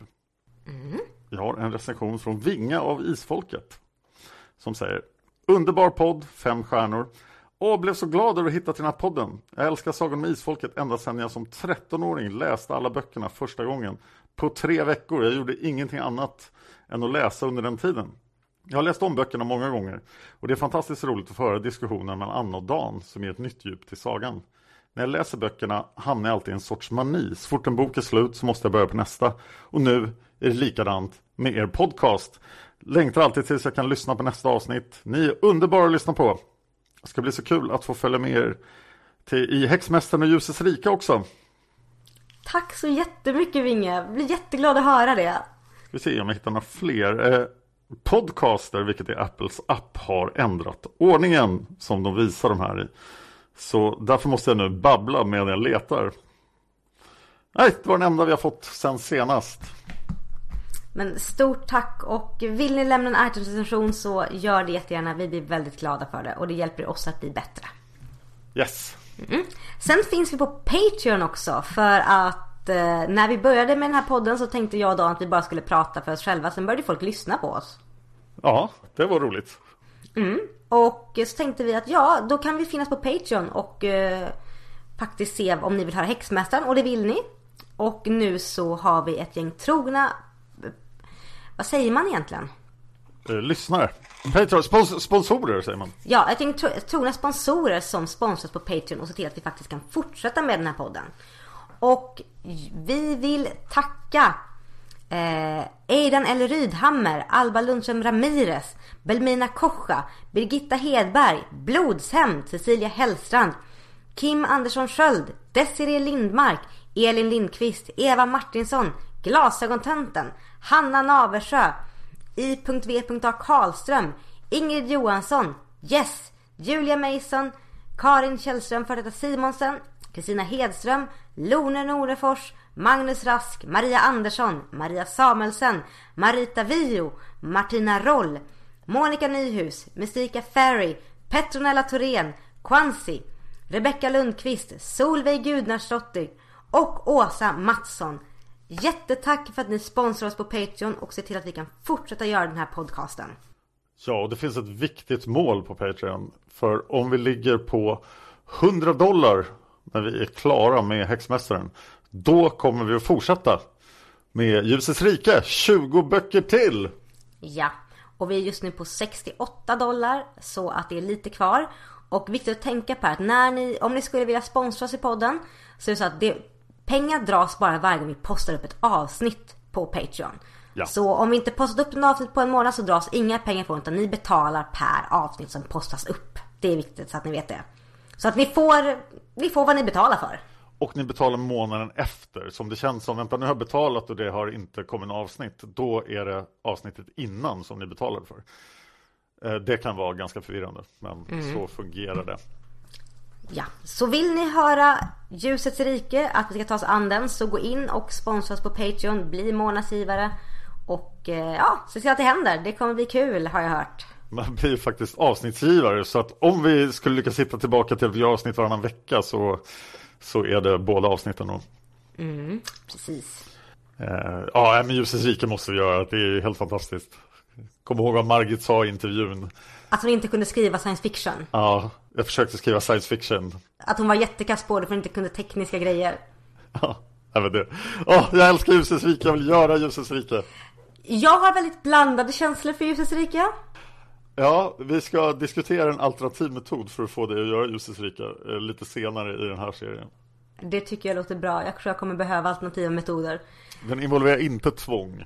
Mm. Vi har en recension från Vinga av Isfolket som säger Underbar podd, fem stjärnor. Åh, blev så glad över att hitta till den här podden. Jag älskar Sagan om Isfolket ända sedan jag som 13-åring läste alla böckerna första gången. På tre veckor. Jag gjorde ingenting annat än att läsa under den tiden. Jag har läst om böckerna många gånger och det är fantastiskt roligt att föra diskussioner mellan Anna och Dan som ger ett nytt djup till sagan. När jag läser böckerna hamnar jag alltid i en sorts mani. Så fort en bok är slut så måste jag börja på nästa. Och nu är det likadant med er podcast. Längtar alltid tills jag kan lyssna på nästa avsnitt. Ni är underbara att lyssna på. Det ska bli så kul att få följa med er till, i Häxmästaren och Ljusets rika också. Tack så jättemycket Vinge. Jag blir jätteglad att höra det. Vi ser om jag hittar några fler. Eh, Podcaster, vilket är Apples app, har ändrat ordningen som de visar de här i. Så därför måste jag nu babbla medan jag letar. Nej, det var den enda vi har fått sen senast. Men stort tack och vill ni lämna en iTunes-recension så gör det jättegärna. Vi blir väldigt glada för det och det hjälper oss att bli bättre. Yes. Mm. Sen finns vi på Patreon också för att eh, när vi började med den här podden så tänkte jag då att vi bara skulle prata för oss själva. Sen började folk lyssna på oss. Ja, det var roligt. Mm. Och så tänkte vi att ja, då kan vi finnas på Patreon och eh, faktiskt se om ni vill höra Häxmästaren och det vill ni. Och nu så har vi ett gäng trogna, vad säger man egentligen? Eh, lyssnare. Patreon, spons sponsorer säger man. Ja, gäng tro trogna sponsorer som sponsras på Patreon och ser till att vi faktiskt kan fortsätta med den här podden. Och vi vill tacka Eh, Eidan L. Rydhammer, Alba Lundström Ramirez, Belmina Kocha, Birgitta Hedberg, Blodshämnd, Cecilia Hellstrand, Kim Andersson Sköld, Desiree Lindmark, Elin Lindqvist, Eva Martinsson, Glasögontönten, Hanna Naversjö, I.V.A. Karlström, Ingrid Johansson, Yes, Julia Mason, Karin Källström, för detta Simonsen, Kristina Hedström, Lone Norefors, Magnus Rask, Maria Andersson, Maria Samuelsen, Marita Vio, Martina Roll, Monica Nyhus, Mystika Ferry, Petronella Thorén, Quansi, Rebecka Lundqvist, Solveig Gudnarsdottir och Åsa Mattsson. Jättetack för att ni sponsrar oss på Patreon och ser till att vi kan fortsätta göra den här podcasten. Ja, och det finns ett viktigt mål på Patreon. För om vi ligger på 100 dollar när vi är klara med Häxmästaren då kommer vi att fortsätta med Ljusets rike, 20 böcker till! Ja, och vi är just nu på 68 dollar så att det är lite kvar. Och viktigt att tänka på att när ni, om ni skulle vilja sponsra oss i podden så är det så att det, pengar dras bara varje gång vi postar upp ett avsnitt på Patreon. Ja. Så om vi inte postat upp ett avsnitt på en månad så dras inga pengar från utan ni betalar per avsnitt som postas upp. Det är viktigt så att ni vet det. Så att ni får, ni får vad ni betalar för. Och ni betalar månaden efter. Som det känns som, vänta nu har jag betalat och det har inte kommit något avsnitt. Då är det avsnittet innan som ni betalade för. Eh, Det kan vara ganska förvirrande, men Mm. så fungerar det. Ja, så vill ni höra Ljusets rike, att vi ska ta oss an den, så gå in och sponsra oss på Patreon, bli månadsgivare. Och eh, ja, se till att det händer. Det kommer bli kul har jag hört. Man blir faktiskt avsnittsgivare så att om vi skulle lyckas hitta tillbaka till att vi gör avsnitt varannan vecka så, så är det båda avsnitten då. Mm, precis. Eh, ja, men Ljusets rike måste vi göra. Det är helt fantastiskt. Kom ihåg vad Margit sa i intervjun. Att hon inte kunde skriva science fiction. Ja, jag försökte skriva science fiction. Att hon var jättekass på det för hon inte kunde tekniska grejer. Ja, även det. Åh, jag älskar Ljusets rike. Jag vill göra Ljusets rike. Jag har väldigt blandade känslor för Ljusets rike. Ja, vi ska diskutera en alternativ metod för att få dig att göra Ljusets rike eh, lite senare i den här serien. Det tycker jag låter bra. Jag tror jag kommer behöva alternativa metoder. Den involverar inte tvång,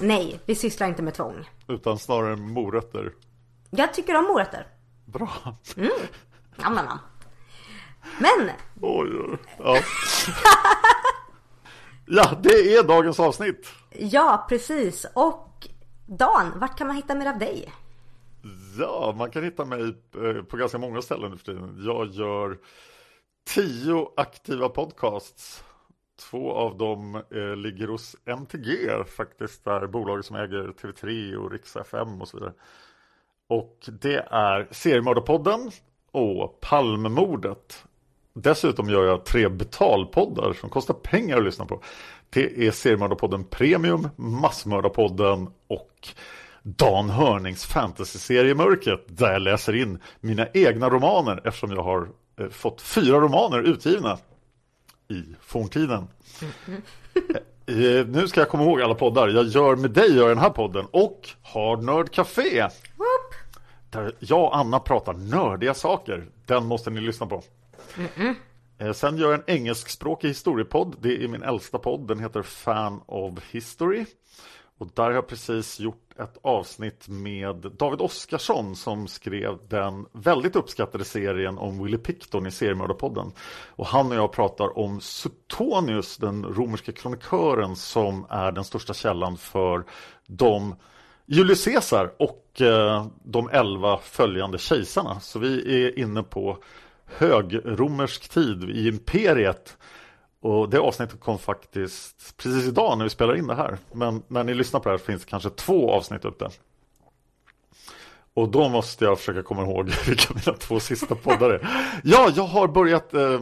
Nej, vi sysslar inte med tvång. utan snarare morötter. Jag tycker om morötter. Bra. Mm. Nam, nam, nam. Men, Oj, oj. Ja. ja, det är dagens avsnitt. ja precis. Och Dan, vart kan man hitta mer av dig? Ja, man kan hitta mig eh, på ganska många ställen nu för tiden. Jag gör tio aktiva podcasts. Två av dem eh, ligger hos MTG faktiskt, där bolaget som äger TV3 och Rix FM och så vidare. Och det är Seriemördarpodden och Palmemordet. Dessutom gör jag tre betalpoddar som kostar pengar att lyssna på. Det är Seriemördarpodden Premium, Massmördarpodden och Dan Hörnings fantasyserie Mörkret där jag läser in mina egna romaner eftersom jag har eh, fått fyra romaner utgivna i forntiden. Eh, nu ska jag komma ihåg alla poddar. Jag gör med dig gör den här podden och Hard Nerd Café. Där jag och Anna pratar nördiga saker. Den måste ni lyssna på. Eh, Sen gör jag en engelskspråkig historiepodd. Det är min äldsta podd. Den heter Fan of History. Och där har jag precis gjort ett avsnitt med David Oskarsson som skrev den väldigt uppskattade serien om Willy Picton i Seriemördarpodden. Och han och jag pratar om Suetonius, den romerska kronikören som är den största källan för de Julius Caesar och eh, de elva följande kejsarna. Så vi är inne på högromersk tid i imperiet. Och det avsnittet kom faktiskt precis idag när vi spelar in det här. Men när ni lyssnar på det här finns det kanske två avsnitt ute. Och då måste jag försöka komma ihåg vilka mina två sista poddar är. Ja, jag har börjat eh,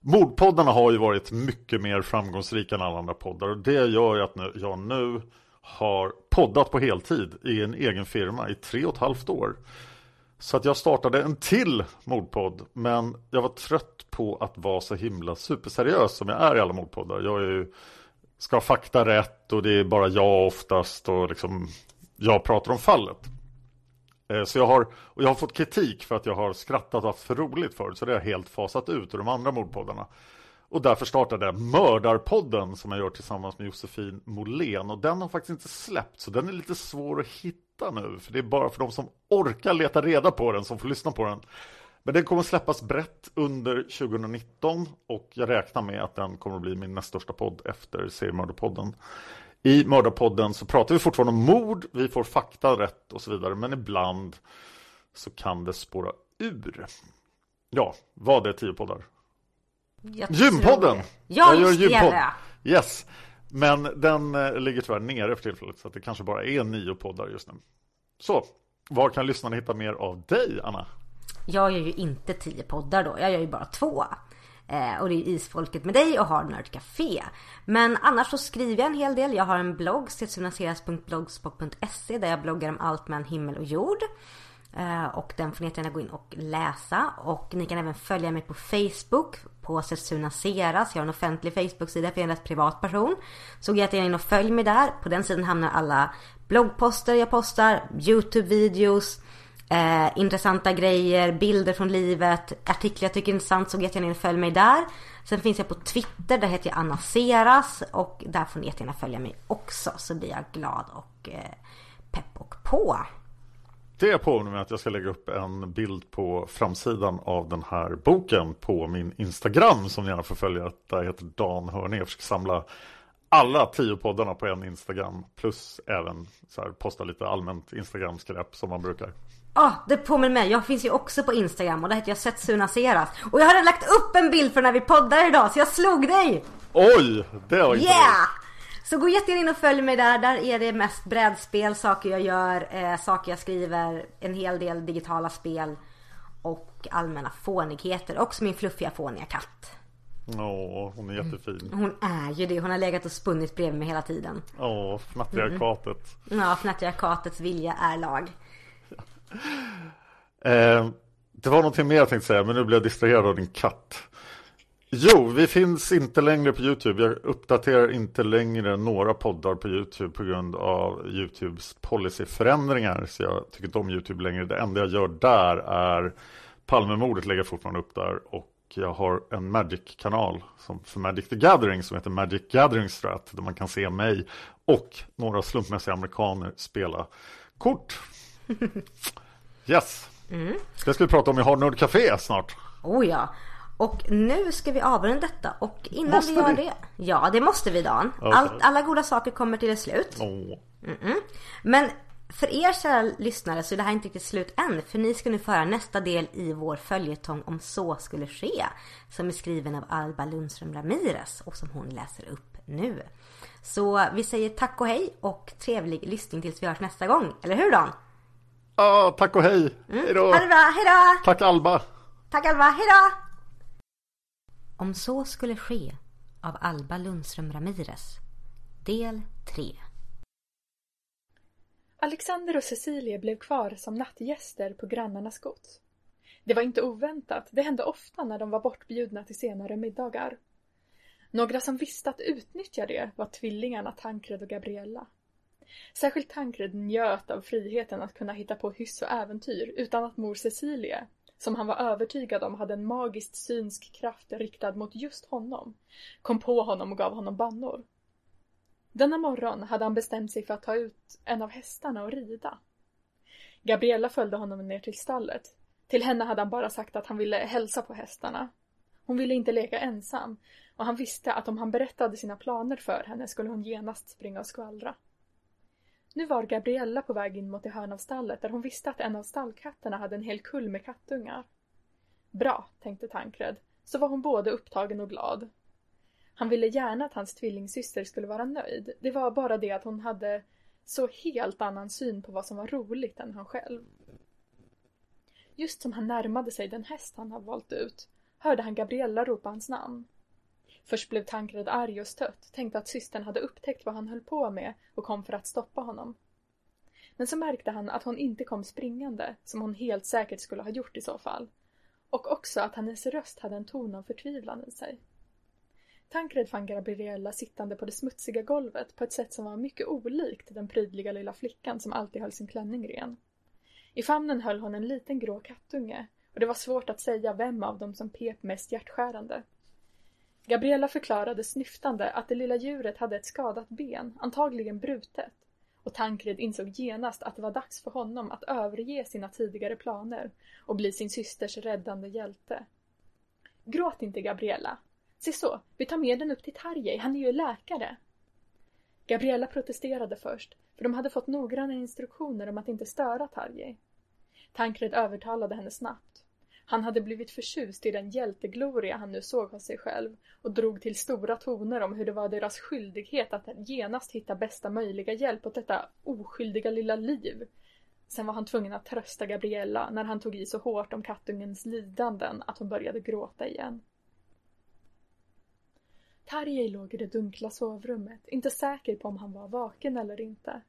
Mordpoddarna har ju varit mycket mer framgångsrika än alla andra poddar och det gör ju att nu, jag nu har poddat på heltid i en egen firma i tre och ett halvt år. Så att jag startade en till mordpodd men jag var trött på att vara så himla superseriös som jag är i alla mordpoddar. Jag är ju, ska ha fakta rätt och det är bara jag oftast och liksom jag pratar om fallet. Eh, så jag har, och jag har fått kritik för att jag har skrattat och haft för roligt förut så det har jag helt fasat ut ur de andra mordpoddarna. Och därför startade jag Mördarpodden som jag gör tillsammans med Josefin Molén och den har faktiskt inte släppt så den är lite svår att hitta nu för det är bara för de som orkar leta reda på den som får lyssna på den. Men den kommer släppas brett under 2019 och jag räknar med att den kommer att bli min näst största podd efter Seriemördarpodden. I Mördarpodden så pratar vi fortfarande om mord, vi får fakta rätt och så vidare men ibland så kan det spåra ur. Ja, vad är tio poddar? Jag Gympodden! Ja, just det, gympodd. ja. Yes, men den eh, ligger tyvärr nere för tillfället så att det kanske bara är nio poddar just nu. Så, var kan lyssnarna hitta mer av dig, Anna? Jag gör ju inte tio poddar då, jag gör ju bara två. Eh, och det är Isfolket med dig och Hard Nerd Café. Men annars så skriver jag en hel del. Jag har en blogg, setsunaseras.blogspot.se där jag bloggar om allt mellan himmel och jord. Eh, och den får ni gärna gå in och läsa. Och ni kan även följa mig på Facebook på Setsuna Seras. Jag har en offentlig Facebook-sida för jag är en rätt privat person. Så gå gärna in och följ mig där. På den sidan hamnar alla bloggposter jag postar, YouTube-videos, Eh, intressanta grejer, bilder från livet, artiklar jag tycker är intressant så gå jättegärna in och följ mig där. Sen finns jag på Twitter, där heter jag Anna Seras och där får ni jättegärna följa mig också så blir jag glad och eh, pepp och på det påminner mig att jag ska lägga upp en bild på framsidan av den här boken på min Instagram som ni gärna får följa. Där heter Dan Hörning. Jag försöker samla alla tio poddarna på en Instagram. Plus även så här, posta lite allmänt Instagram-skräp som man brukar. Ja, oh, det påminner mig. Jag finns ju också på Instagram och där heter jag Setsuna Seras. Och jag har lagt upp en bild för när vi poddar idag så jag slog dig! Oj! Det var inte Yeah! Så gå jättegärna in och följ mig där. Där är det mest brädspel, saker jag gör, eh, saker jag skriver, en hel del digitala spel och allmänna fånigheter. Också min fluffiga fåniga katt. Åh, hon är jättefin. Hon är ju det. Hon har legat och spunnit bredvid mig hela tiden. Åh, fnattriga mm. katet. Ja, fnattriga katets vilja är lag. Eh, det var någonting mer jag tänkte säga, men nu blev jag distraherad av din katt. Jo, vi finns inte längre på Youtube. Jag uppdaterar inte längre några poddar på Youtube på grund av Youtubes policyförändringar. Så jag tycker inte om Youtube längre. Det enda jag gör där är Palmemordet lägger fortfarande upp där. Och jag har en Magic-kanal för Magic the Gathering som heter Magic Gathering Strat. Där man kan se mig och några slumpmässiga amerikaner spela kort. Yes. Mm. Det ska vi prata om i Hard Café snart. Oh ja. Och nu ska vi avrunda detta och innan måste vi gör vi? det. Ja, det måste vi Dan. Okay. All, alla goda saker kommer till ett slut. Oh. Men för er kära lyssnare så är det här inte riktigt slut än. För ni ska nu föra nästa del i vår följetong om så skulle ske. Som är skriven av Alba Lundström Ramirez och som hon läser upp nu. Så vi säger tack och hej och trevlig lyssning tills vi hörs nästa gång. Eller hur Dan? Ja, tack och hej. Mm. Hej då. Ha det bra, hej då. Tack Alba. Tack Alba, hej då. Om så skulle ske av Alba Lundström Ramirez. Del 3. Alexander och Cecilie blev kvar som nattgäster på grannarnas gods. Det var inte oväntat, det hände ofta när de var bortbjudna till senare middagar. Några som visste att utnyttja det var tvillingarna Tankred och Gabriella. Särskilt Tankred njöt av friheten att kunna hitta på hyss och äventyr utan att mor Cecilie, som han var övertygad om hade en magiskt synsk kraft riktad mot just honom, kom på honom och gav honom bannor. Denna morgon hade han bestämt sig för att ta ut en av hästarna och rida. Gabriella följde honom ner till stallet. Till henne hade han bara sagt att han ville hälsa på hästarna. Hon ville inte leka ensam och han visste att om han berättade sina planer för henne skulle hon genast springa och skvallra. Nu var Gabriella på väg in mot det hörn av stallet där hon visste att en av stallkatterna hade en hel kull med kattungar. Bra, tänkte Tankred, så var hon både upptagen och glad. Han ville gärna att hans tvillingsyster skulle vara nöjd. Det var bara det att hon hade så helt annan syn på vad som var roligt än han själv. Just som han närmade sig den häst han hade valt ut hörde han Gabriella ropa hans namn. Först blev Tankred arg och stött, tänkte att systern hade upptäckt vad han höll på med och kom för att stoppa honom. Men så märkte han att hon inte kom springande, som hon helt säkert skulle ha gjort i så fall. Och också att hennes röst hade en ton av förtvivlan i sig. Tankred fann Gabriella sittande på det smutsiga golvet på ett sätt som var mycket olikt den prydliga lilla flickan som alltid höll sin klänning ren. I famnen höll hon en liten grå kattunge och det var svårt att säga vem av dem som pep mest hjärtskärande. Gabriella förklarade snyftande att det lilla djuret hade ett skadat ben, antagligen brutet. Och Tankred insåg genast att det var dags för honom att överge sina tidigare planer och bli sin systers räddande hjälte. Gråt inte, Gabriella. Se så, vi tar med den upp till Tarjei, han är ju läkare. Gabriella protesterade först, för de hade fått noggranna instruktioner om att inte störa Tarjei. Tankred övertalade henne snabbt. Han hade blivit förtjust i den hjältegloria han nu såg hos sig själv och drog till stora toner om hur det var deras skyldighet att genast hitta bästa möjliga hjälp åt detta oskyldiga lilla liv. Sen var han tvungen att trösta Gabriella när han tog i så hårt om kattungens lidanden att hon började gråta igen. Tarjei låg i det dunkla sovrummet, inte säker på om han var vaken eller inte.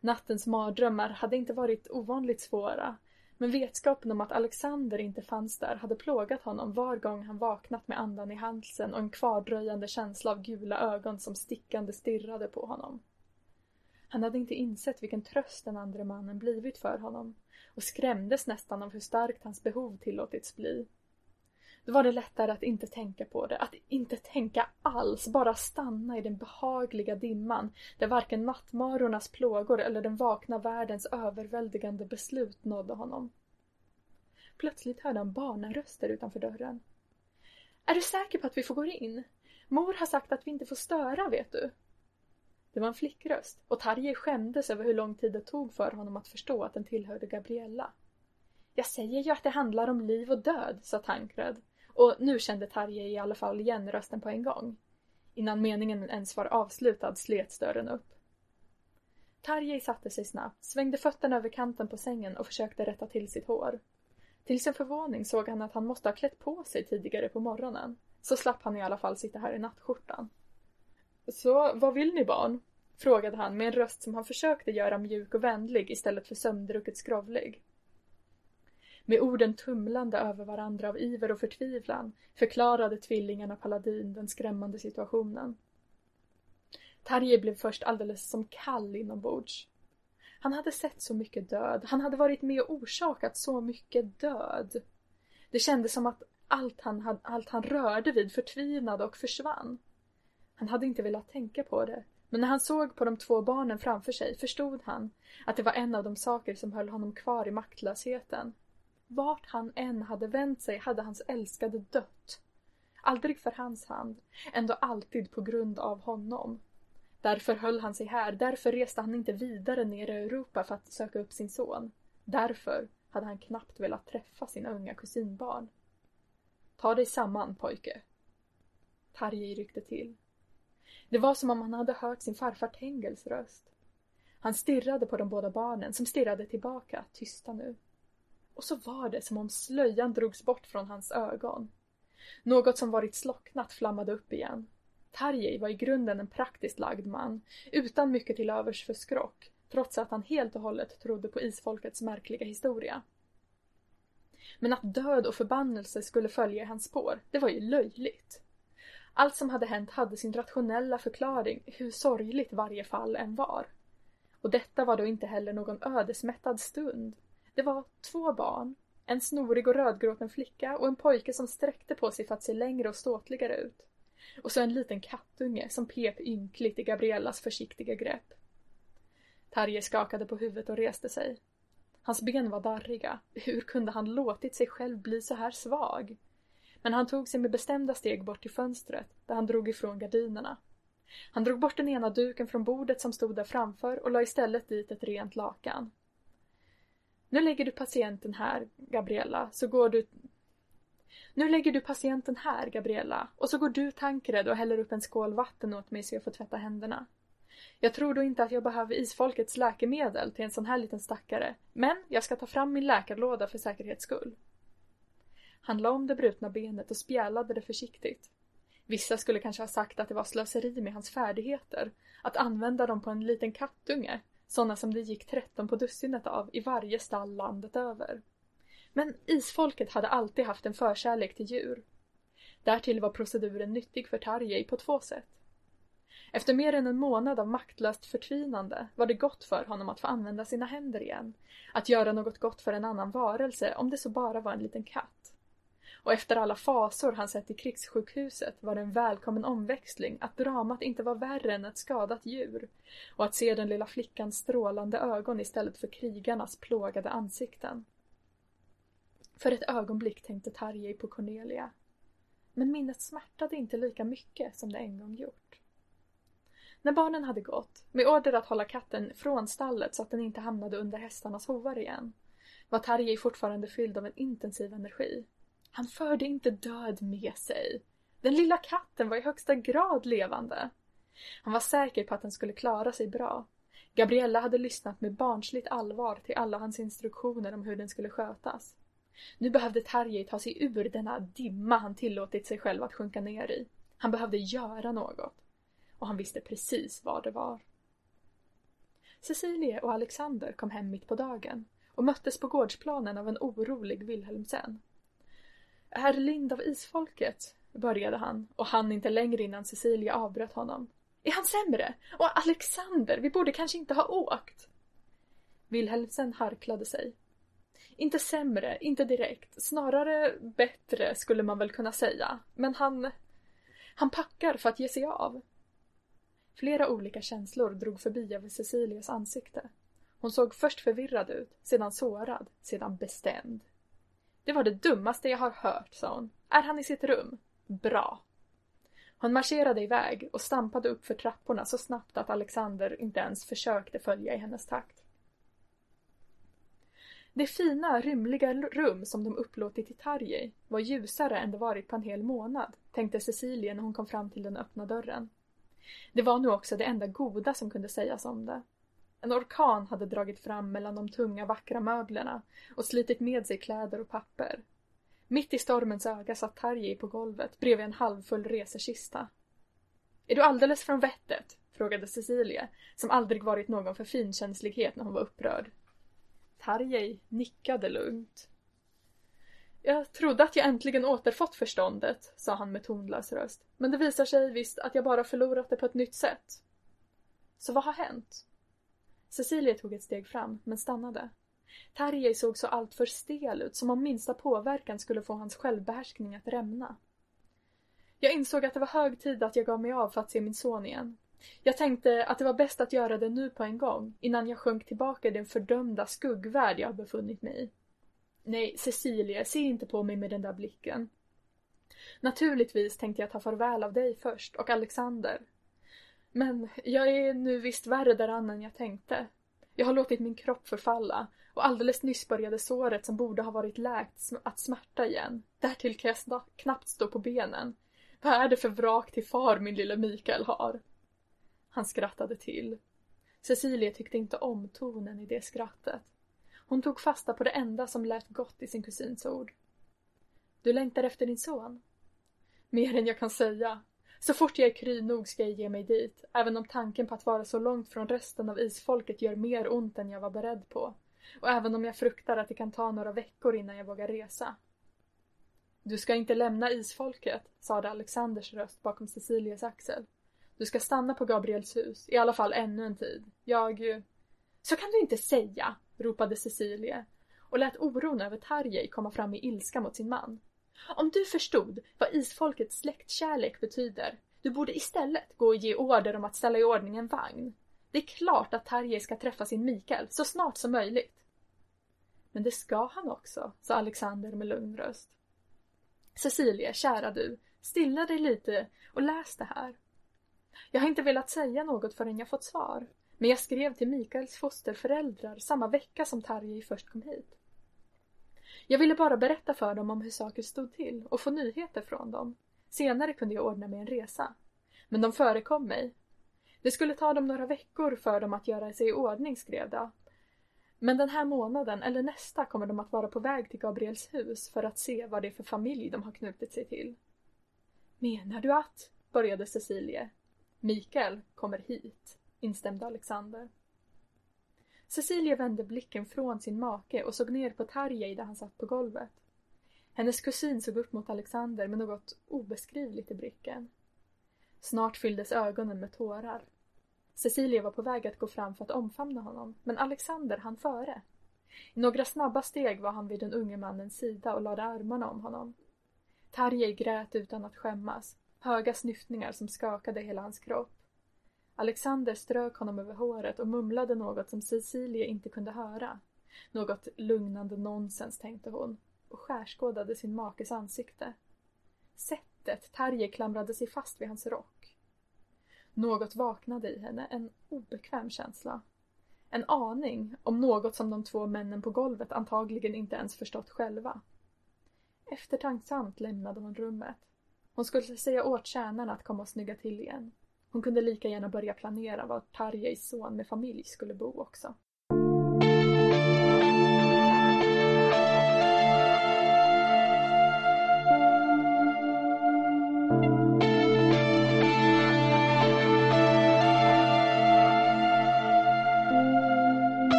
Nattens mardrömmar hade inte varit ovanligt svåra men vetskapen om att Alexander inte fanns där hade plågat honom var gång han vaknat med andan i halsen och en kvardröjande känsla av gula ögon som stickande stirrade på honom. Han hade inte insett vilken tröst den andra mannen blivit för honom och skrämdes nästan av hur starkt hans behov tillåtits bli. Då var det lättare att inte tänka på det, att inte tänka alls, bara stanna i den behagliga dimman där varken nattmarornas plågor eller den vakna världens överväldigande beslut nådde honom. Plötsligt hörde han barnaröster utanför dörren. Är du säker på att vi får gå in? Mor har sagt att vi inte får störa, vet du. Det var en flickröst och Tarjei skämdes över hur lång tid det tog för honom att förstå att den tillhörde Gabriella. Jag säger ju att det handlar om liv och död, sa Tankred. Och nu kände Tarjei i alla fall igen rösten på en gång. Innan meningen ens var avslutad slets dörren upp. Tarjei satte sig snabbt, svängde fötterna över kanten på sängen och försökte rätta till sitt hår. Till sin förvåning såg han att han måste ha klätt på sig tidigare på morgonen. Så slapp han i alla fall sitta här i nattskjortan. Så, vad vill ni barn? Frågade han med en röst som han försökte göra mjuk och vänlig istället för sömndrucket skrovlig. Med orden tumlande över varandra av iver och förtvivlan förklarade tvillingarna Paladin den skrämmande situationen. Tarje blev först alldeles som kall inombords. Han hade sett så mycket död, han hade varit med och orsakat så mycket död. Det kändes som att allt han, allt han rörde vid förtvinade och försvann. Han hade inte velat tänka på det, men när han såg på de två barnen framför sig förstod han att det var en av de saker som höll honom kvar i maktlösheten. Vart han än hade vänt sig hade hans älskade dött. Aldrig för hans hand, ändå alltid på grund av honom. Därför höll han sig här, därför reste han inte vidare ner i Europa för att söka upp sin son. Därför hade han knappt velat träffa sina unga kusinbarn. Ta dig samman, pojke. Tarjei ryckte till. Det var som om han hade hört sin farfar Tengels röst. Han stirrade på de båda barnen som stirrade tillbaka, tysta nu. Och så var det som om slöjan drogs bort från hans ögon. Något som varit slocknat flammade upp igen. Tarjei var i grunden en praktiskt lagd man, utan mycket till övers för skrock, trots att han helt och hållet trodde på isfolkets märkliga historia. Men att död och förbannelse skulle följa i hans spår, det var ju löjligt. Allt som hade hänt hade sin rationella förklaring, hur sorgligt varje fall än var. Och detta var då inte heller någon ödesmättad stund. Det var två barn, en snorig och rödgråten flicka och en pojke som sträckte på sig för att se längre och ståtligare ut. Och så en liten kattunge som pep ynkligt i Gabriellas försiktiga grepp. Tarje skakade på huvudet och reste sig. Hans ben var darriga. Hur kunde han låtit sig själv bli så här svag? Men han tog sig med bestämda steg bort till fönstret där han drog ifrån gardinerna. Han drog bort den ena duken från bordet som stod där framför och la istället dit ett rent lakan. Nu lägger du patienten här, Gabriella, så går du... Nu lägger du patienten här, Gabriella, och så går du Tankred och häller upp en skål vatten åt mig så jag får tvätta händerna. Jag tror då inte att jag behöver isfolkets läkemedel till en sån här liten stackare, men jag ska ta fram min läkarlåda för säkerhets skull. Han la om det brutna benet och spjälade det försiktigt. Vissa skulle kanske ha sagt att det var slöseri med hans färdigheter, att använda dem på en liten kattunge, sådana som det gick tretton på dussinet av i varje stall landet över. Men isfolket hade alltid haft en förkärlek till djur. Därtill var proceduren nyttig för Tarjei på två sätt. Efter mer än en månad av maktlöst förtvinande var det gott för honom att få använda sina händer igen. Att göra något gott för en annan varelse, om det så bara var en liten katt. Och efter alla fasor han sett i krigssjukhuset var det en välkommen omväxling att dramat inte var värre än ett skadat djur och att se den lilla flickans strålande ögon istället för krigarnas plågade ansikten. För ett ögonblick tänkte Tarjei på Cornelia. Men minnet smärtade inte lika mycket som det en gång gjort. När barnen hade gått, med order att hålla katten från stallet så att den inte hamnade under hästarnas hovar igen, var Tarjei fortfarande fylld av en intensiv energi. Han förde inte död med sig. Den lilla katten var i högsta grad levande. Han var säker på att den skulle klara sig bra. Gabriella hade lyssnat med barnsligt allvar till alla hans instruktioner om hur den skulle skötas. Nu behövde Tarjei ta sig ur denna dimma han tillåtit sig själv att sjunka ner i. Han behövde göra något. Och han visste precis vad det var. Cecilie och Alexander kom hem mitt på dagen och möttes på gårdsplanen av en orolig Wilhelmsen. Herr Lind av isfolket, började han och han inte längre innan Cecilia avbröt honom. Är han sämre? Och Alexander, vi borde kanske inte ha åkt. Wilhelmsen harklade sig. Inte sämre, inte direkt. Snarare bättre skulle man väl kunna säga. Men han... Han packar för att ge sig av. Flera olika känslor drog förbi över Cecilias ansikte. Hon såg först förvirrad ut, sedan sårad, sedan bestämd. Det var det dummaste jag har hört, sa hon. Är han i sitt rum? Bra. Hon marscherade iväg och stampade upp för trapporna så snabbt att Alexander inte ens försökte följa i hennes takt. Det fina, rymliga rum som de upplåtit i Tarjei var ljusare än det varit på en hel månad, tänkte Cecilia när hon kom fram till den öppna dörren. Det var nu också det enda goda som kunde sägas om det. En orkan hade dragit fram mellan de tunga vackra möblerna och slitit med sig kläder och papper. Mitt i stormens öga satt Tarjei på golvet bredvid en halvfull resekista. Är du alldeles från vettet? frågade Cecilia, som aldrig varit någon för finkänslighet när hon var upprörd. Tarjei nickade lugnt. Jag trodde att jag äntligen återfått förståndet, sa han med tonlös röst. Men det visar sig visst att jag bara förlorat det på ett nytt sätt. Så vad har hänt? Cecilia tog ett steg fram, men stannade. Tarjei såg så alltför stel ut, som om minsta påverkan skulle få hans självbehärskning att rämna. Jag insåg att det var hög tid att jag gav mig av för att se min son igen. Jag tänkte att det var bäst att göra det nu på en gång, innan jag sjönk tillbaka i den fördömda skuggvärld jag befunnit mig i. Nej, Cecilia, se inte på mig med den där blicken. Naturligtvis tänkte jag ta farväl av dig först, och Alexander. Men jag är nu visst värre däran än jag tänkte. Jag har låtit min kropp förfalla och alldeles nyss började såret som borde ha varit läkt att smärta igen. Därtill kan jag knappt stå på benen. Vad är det för vrak till far min lille Mikael har? Han skrattade till. Cecilia tyckte inte om tonen i det skrattet. Hon tog fasta på det enda som lät gott i sin kusins ord. Du längtar efter din son? Mer än jag kan säga. Så fort jag är kry nog ska jag ge mig dit, även om tanken på att vara så långt från resten av isfolket gör mer ont än jag var beredd på. Och även om jag fruktar att det kan ta några veckor innan jag vågar resa. Du ska inte lämna isfolket, sade Alexanders röst bakom Cecilias axel. Du ska stanna på Gabriels hus, i alla fall ännu en tid. Jag... Så kan du inte säga, ropade Cecilia och lät oron över Tarjei komma fram i ilska mot sin man. Om du förstod vad isfolkets släktkärlek betyder, du borde istället gå och ge order om att ställa i ordning en vagn. Det är klart att Tarjei ska träffa sin Mikael så snart som möjligt. Men det ska han också, sa Alexander med lugn röst. Cecilia, kära du, stilla dig lite och läs det här. Jag har inte velat säga något förrän jag fått svar, men jag skrev till Mikaels fosterföräldrar samma vecka som Tarjei först kom hit. Jag ville bara berätta för dem om hur saker stod till och få nyheter från dem. Senare kunde jag ordna mig en resa. Men de förekom mig. Det skulle ta dem några veckor för dem att göra sig i ordning, skrev de. Men den här månaden, eller nästa, kommer de att vara på väg till Gabriels hus för att se vad det är för familj de har knutit sig till. Menar du att? började Cecilie. Mikael kommer hit, instämde Alexander. Cecilia vände blicken från sin make och såg ner på Tarjei där han satt på golvet. Hennes kusin såg upp mot Alexander med något obeskrivligt i blicken. Snart fylldes ögonen med tårar. Cecilia var på väg att gå fram för att omfamna honom, men Alexander hann före. I några snabba steg var han vid den unge mannens sida och lade armarna om honom. Tarjei grät utan att skämmas, höga snyftningar som skakade hela hans kropp. Alexander strök honom över håret och mumlade något som Cecilia inte kunde höra. Något lugnande nonsens, tänkte hon och skärskådade sin makes ansikte. Sättet Tarje klamrade sig fast vid hans rock. Något vaknade i henne, en obekväm känsla. En aning om något som de två männen på golvet antagligen inte ens förstått själva. Eftertanksamt lämnade hon rummet. Hon skulle säga åt tjänarna att komma och snygga till igen. Hon kunde lika gärna börja planera var Tarjeis son med familj skulle bo också.